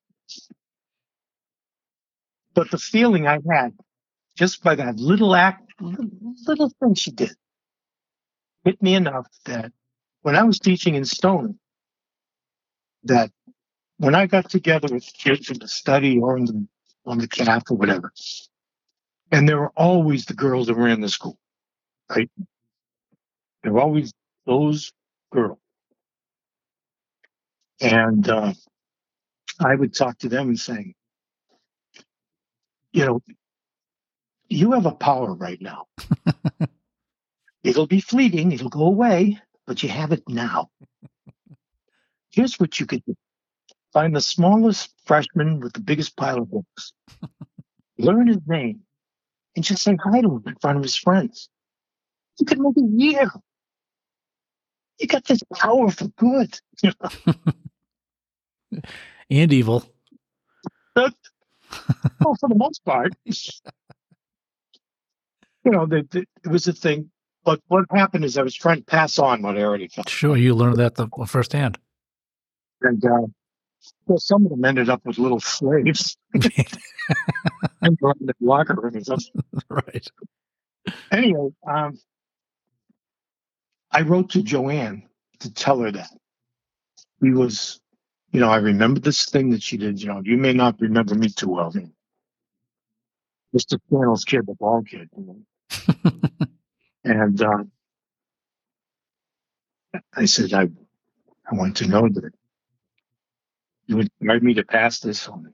But the feeling I had just by that little act, little thing she did, hit me enough that when I was teaching in Stone, that when I got together with kids in the study or in the, on the calf or whatever, and there were always the girls that ran the school, right? There were always those girls. And uh, I would talk to them and say, you know, you have a power right now. it'll be fleeting, it'll go away, but you have it now. Here's what you could do find the smallest freshman with the biggest pile of books, learn his name, and just say hi to him in front of his friends. You could make a year. You got this power for good. and evil. well, for the most part, you know, the, the, it was a thing. But what happened is I was trying to pass on what I already felt. Sure, you learned that the firsthand. And uh, well, some of them ended up with little slaves and in the locker room and stuff. right. Anyway, um, I wrote to Joanne to tell her that. He was, you know, I remember this thing that she did. You know, you may not remember me too well. Mr. Scannell's kid, the ball kid. You know? And uh, I said, I, I want to know that you would invite me to pass this on.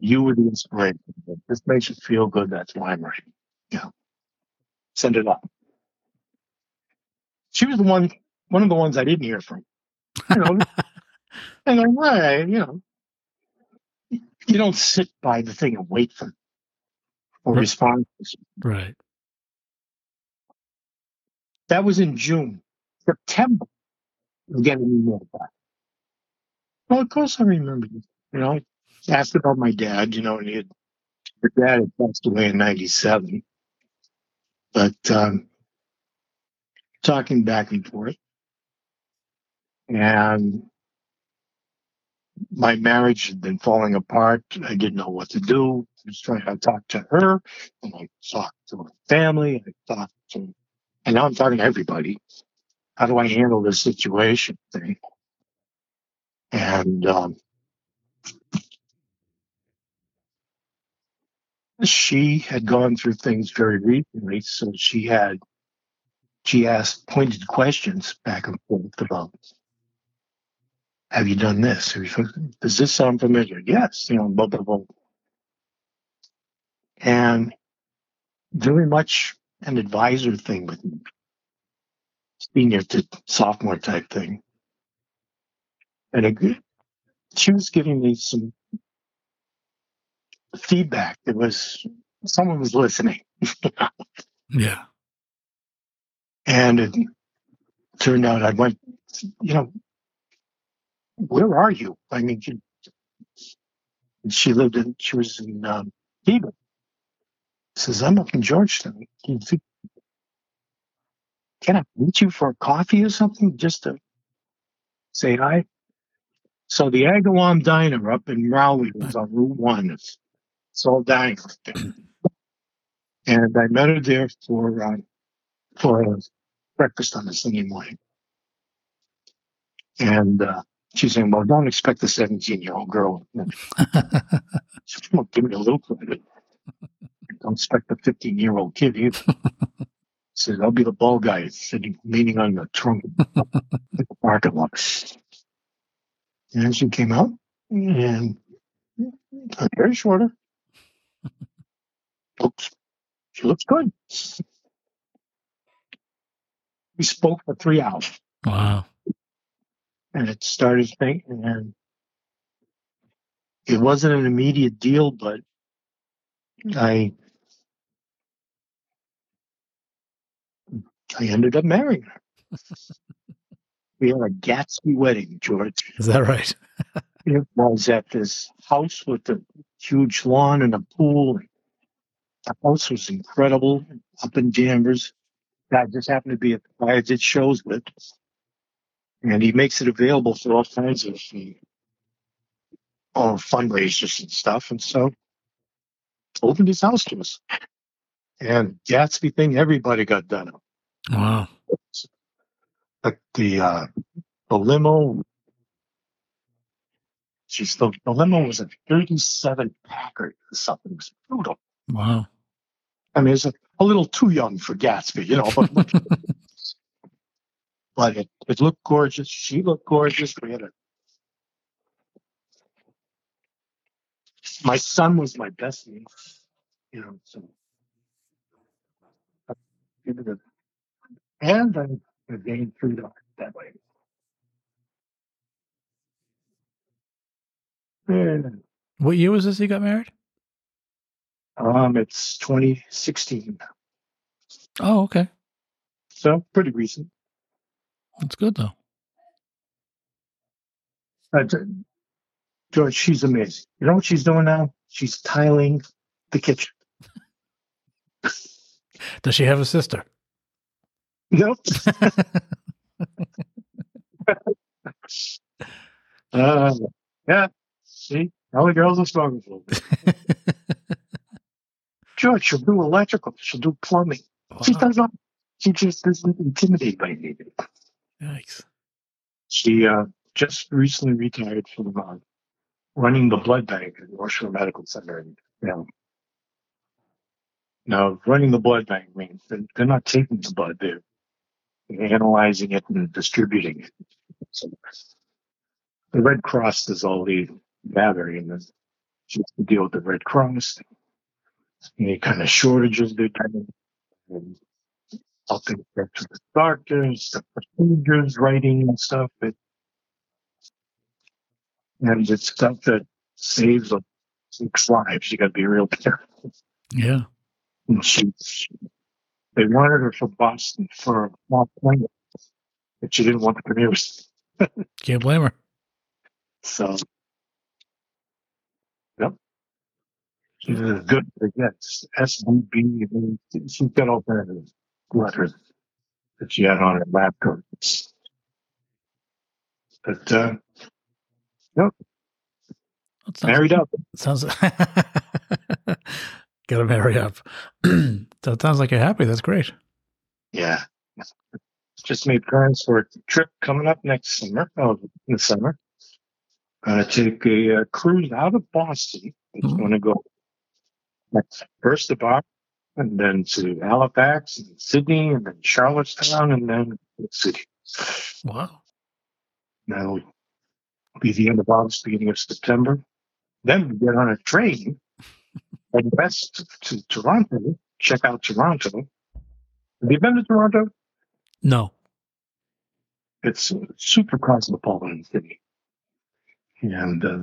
You were the inspiration. If this makes you feel good. That's why I'm writing. Yeah. Send it up. She was the one, one of the ones I didn't hear from. You know, and I'm right, you know, you don't sit by the thing and wait for, for Right. responses. Right. That was in June. September, we get an email back. Well, of course I remember. You know, I asked about my dad, you know, and he had, dad had passed away in 97. But, um, talking back and forth. And my marriage had been falling apart. I didn't know what to do. I was trying to talk to her, and I talked to her family. I talked to, and now I'm talking to everybody. How do I handle this situation thing? And um, she had gone through things very recently, so she had she asked pointed questions back and forth about have you done this? Have you, does this sound familiar? Yes, you know, blah, blah, blah. And very much an advisor thing with. Senior to sophomore type thing. And a good, she was giving me some feedback. It was, someone was listening. Yeah. And it turned out I went, you know, where are you? I mean, she, she lived in, she was in um, Cuba. Says, I'm up in Georgetown. Can I meet you for coffee or something just to say hi? So the Agawam Diner up in Rowley was on Route 1. It's, it's all there. And I met her there for, uh, for breakfast on a Sunday morning. And uh, she's saying, well, don't expect a 17 year old girl. Well, give me a little credit. Don't expect a 15 year old kid either. Says, I'll be the ball guy sitting, leaning on the trunk of the parking lot. And she came out and her hair is shorter. Looks, she looks good. We spoke for three hours. Wow. and it started thinking and it wasn't an immediate deal but i i ended up marrying her we had a gatsby wedding george Is that right? it was at this house with a huge lawn and a pool the house was incredible up in danvers guy just happened to be at the guy I did shows with and he makes it available for all kinds of all fundraisers and stuff. And so opened his house to us. And Gatsby thing, everybody got done up. Wow. Like the uh the limo. She's the, the limo was a 37 Packard or something. It was brutal. Wow. I mean, it's a, a little too young for Gatsby, you know, but, but it, it looked gorgeous. She looked gorgeous. We had a my son was my best you know, so I give it and I, I gained freedom that way. And, What year was this you got married? um, it's 2016, Oh, okay. so pretty recent. That's good though. Uh, George, she's amazing. You know what she's doing now? She's tiling the kitchen. Does she have a sister? Nope. uh, yeah. See, all the girls are strong. a little bit. George, she'll do electrical. She'll do plumbing. She Wow. does not. She just isn't intimidated by anything. Yikes. She uh, just recently retired from the uh, running the blood bank at North Shore Medical Center. And, you know, Now, running the blood bank means that they're not taking the blood; they're analyzing it and distributing it. So the Red Cross does all the gathering and just to deal with the Red Cross, any kind of shortages they're having, and helping get to the doctors, the procedures, writing and stuff. It, and it's stuff that saves a six lives. You got to be real careful. Yeah. And she, they wanted her from Boston for a small plane, but she didn't want the commute. Can't blame her. So, yep. She's a good, yes, SBB. I mean, She's got all kinds of letters that she had on her laptop. But, uh, yep, sounds, married up. sounds gotta marry up. that sounds like you're happy. That's great. Yeah. Just made plans for a trip coming up next summer, oh, in the summer. Gonna take a uh, cruise out of Boston. Mhm. gonna go first to Boston, and then to Halifax, and Sydney, and then Charlottetown, and then the city. Wow. That'll be the end of August, beginning of September. Then we get on a train and west to Toronto, check out Toronto. Have you been to Toronto? No. It's a super cosmopolitan city. And uh,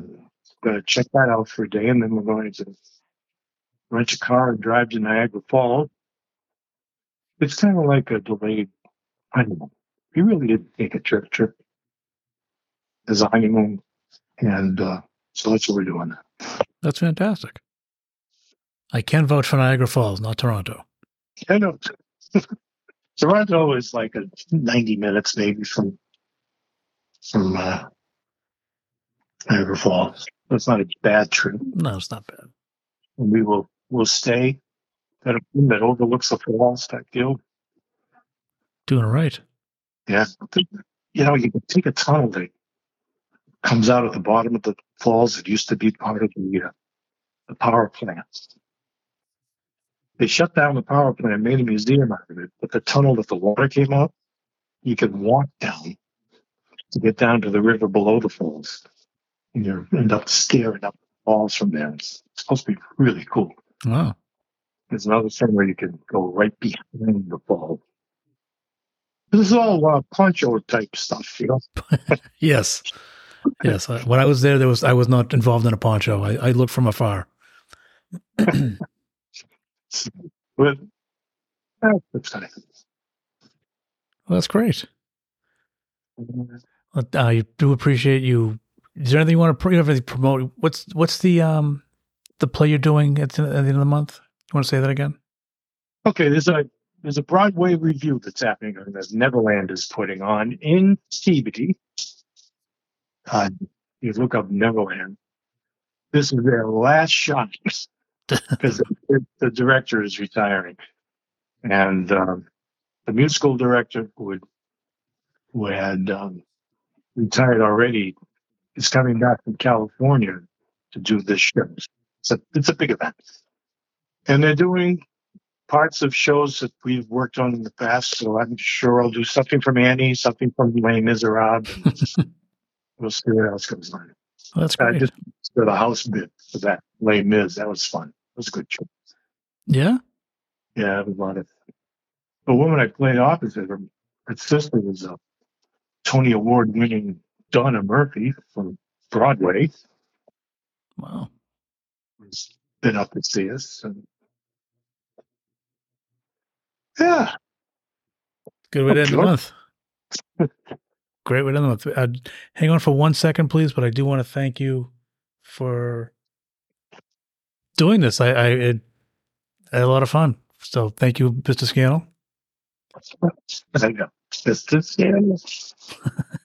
going to check that out for a day, and then we're going to rent a car and drive to Niagara Falls. It's kind of like a delayed honeymoon. We really didn't take a trip trip as a honeymoon, and uh, so that's what we're doing. That's fantastic. I can vote for Niagara Falls, not Toronto. Know Toronto is like a 90 minutes maybe from from uh, Niagara Falls. It's not a bad trip. No, it's not bad. and we will will stay at a room that overlooks the falls type deal. Doing right. Yeah, you know, you can take a tunnel that comes out at the bottom of the falls. It used to be part of the uh, the power plant. They shut down the power plant, made a museum out of it, but the tunnel that the water came out, you can walk down to get down to the river below the falls. And you end up staring up the falls from there. It's supposed to be really cool. Wow. There's another thing where you can go right behind the fall. This is all uh, poncho type stuff, you know. Yes. Yes. I- When I was there, there was I was not involved in a poncho. I, I looked from afar. Well, that's great. Uh, I do appreciate you. Is there anything you want to you have anything promote? What's what's the um the play you're doing at the, at the end of the month? You want to say that again? okay. There's a there's a Broadway revue that's happening that Neverland is putting on in CBD. Uh, you look up Neverland. This is their last shot because the, the director is retiring, and um, the musical director who had who had um, retired already is coming back from California to do this show. It's a it's a big event, and they're doing parts of shows that we've worked on in the past. So I'm sure I'll do something from Annie, something from Les Miserables. we'll see what else comes on. Well, that's I great. just for the house bit for that Les Mis. That was fun. It was a good show. yeah. Yeah, it was a lot of. The woman I played opposite her, her sister was a Tony Award winning Donna Murphy from Broadway. Wow. Who's been up to see us. And yeah, Good way to end the month. Great way to end hang on for one second, please. But I do want to thank you for doing this. I, I, it, I had a lot of fun. So thank you, Mr. Scannell. Just, yeah.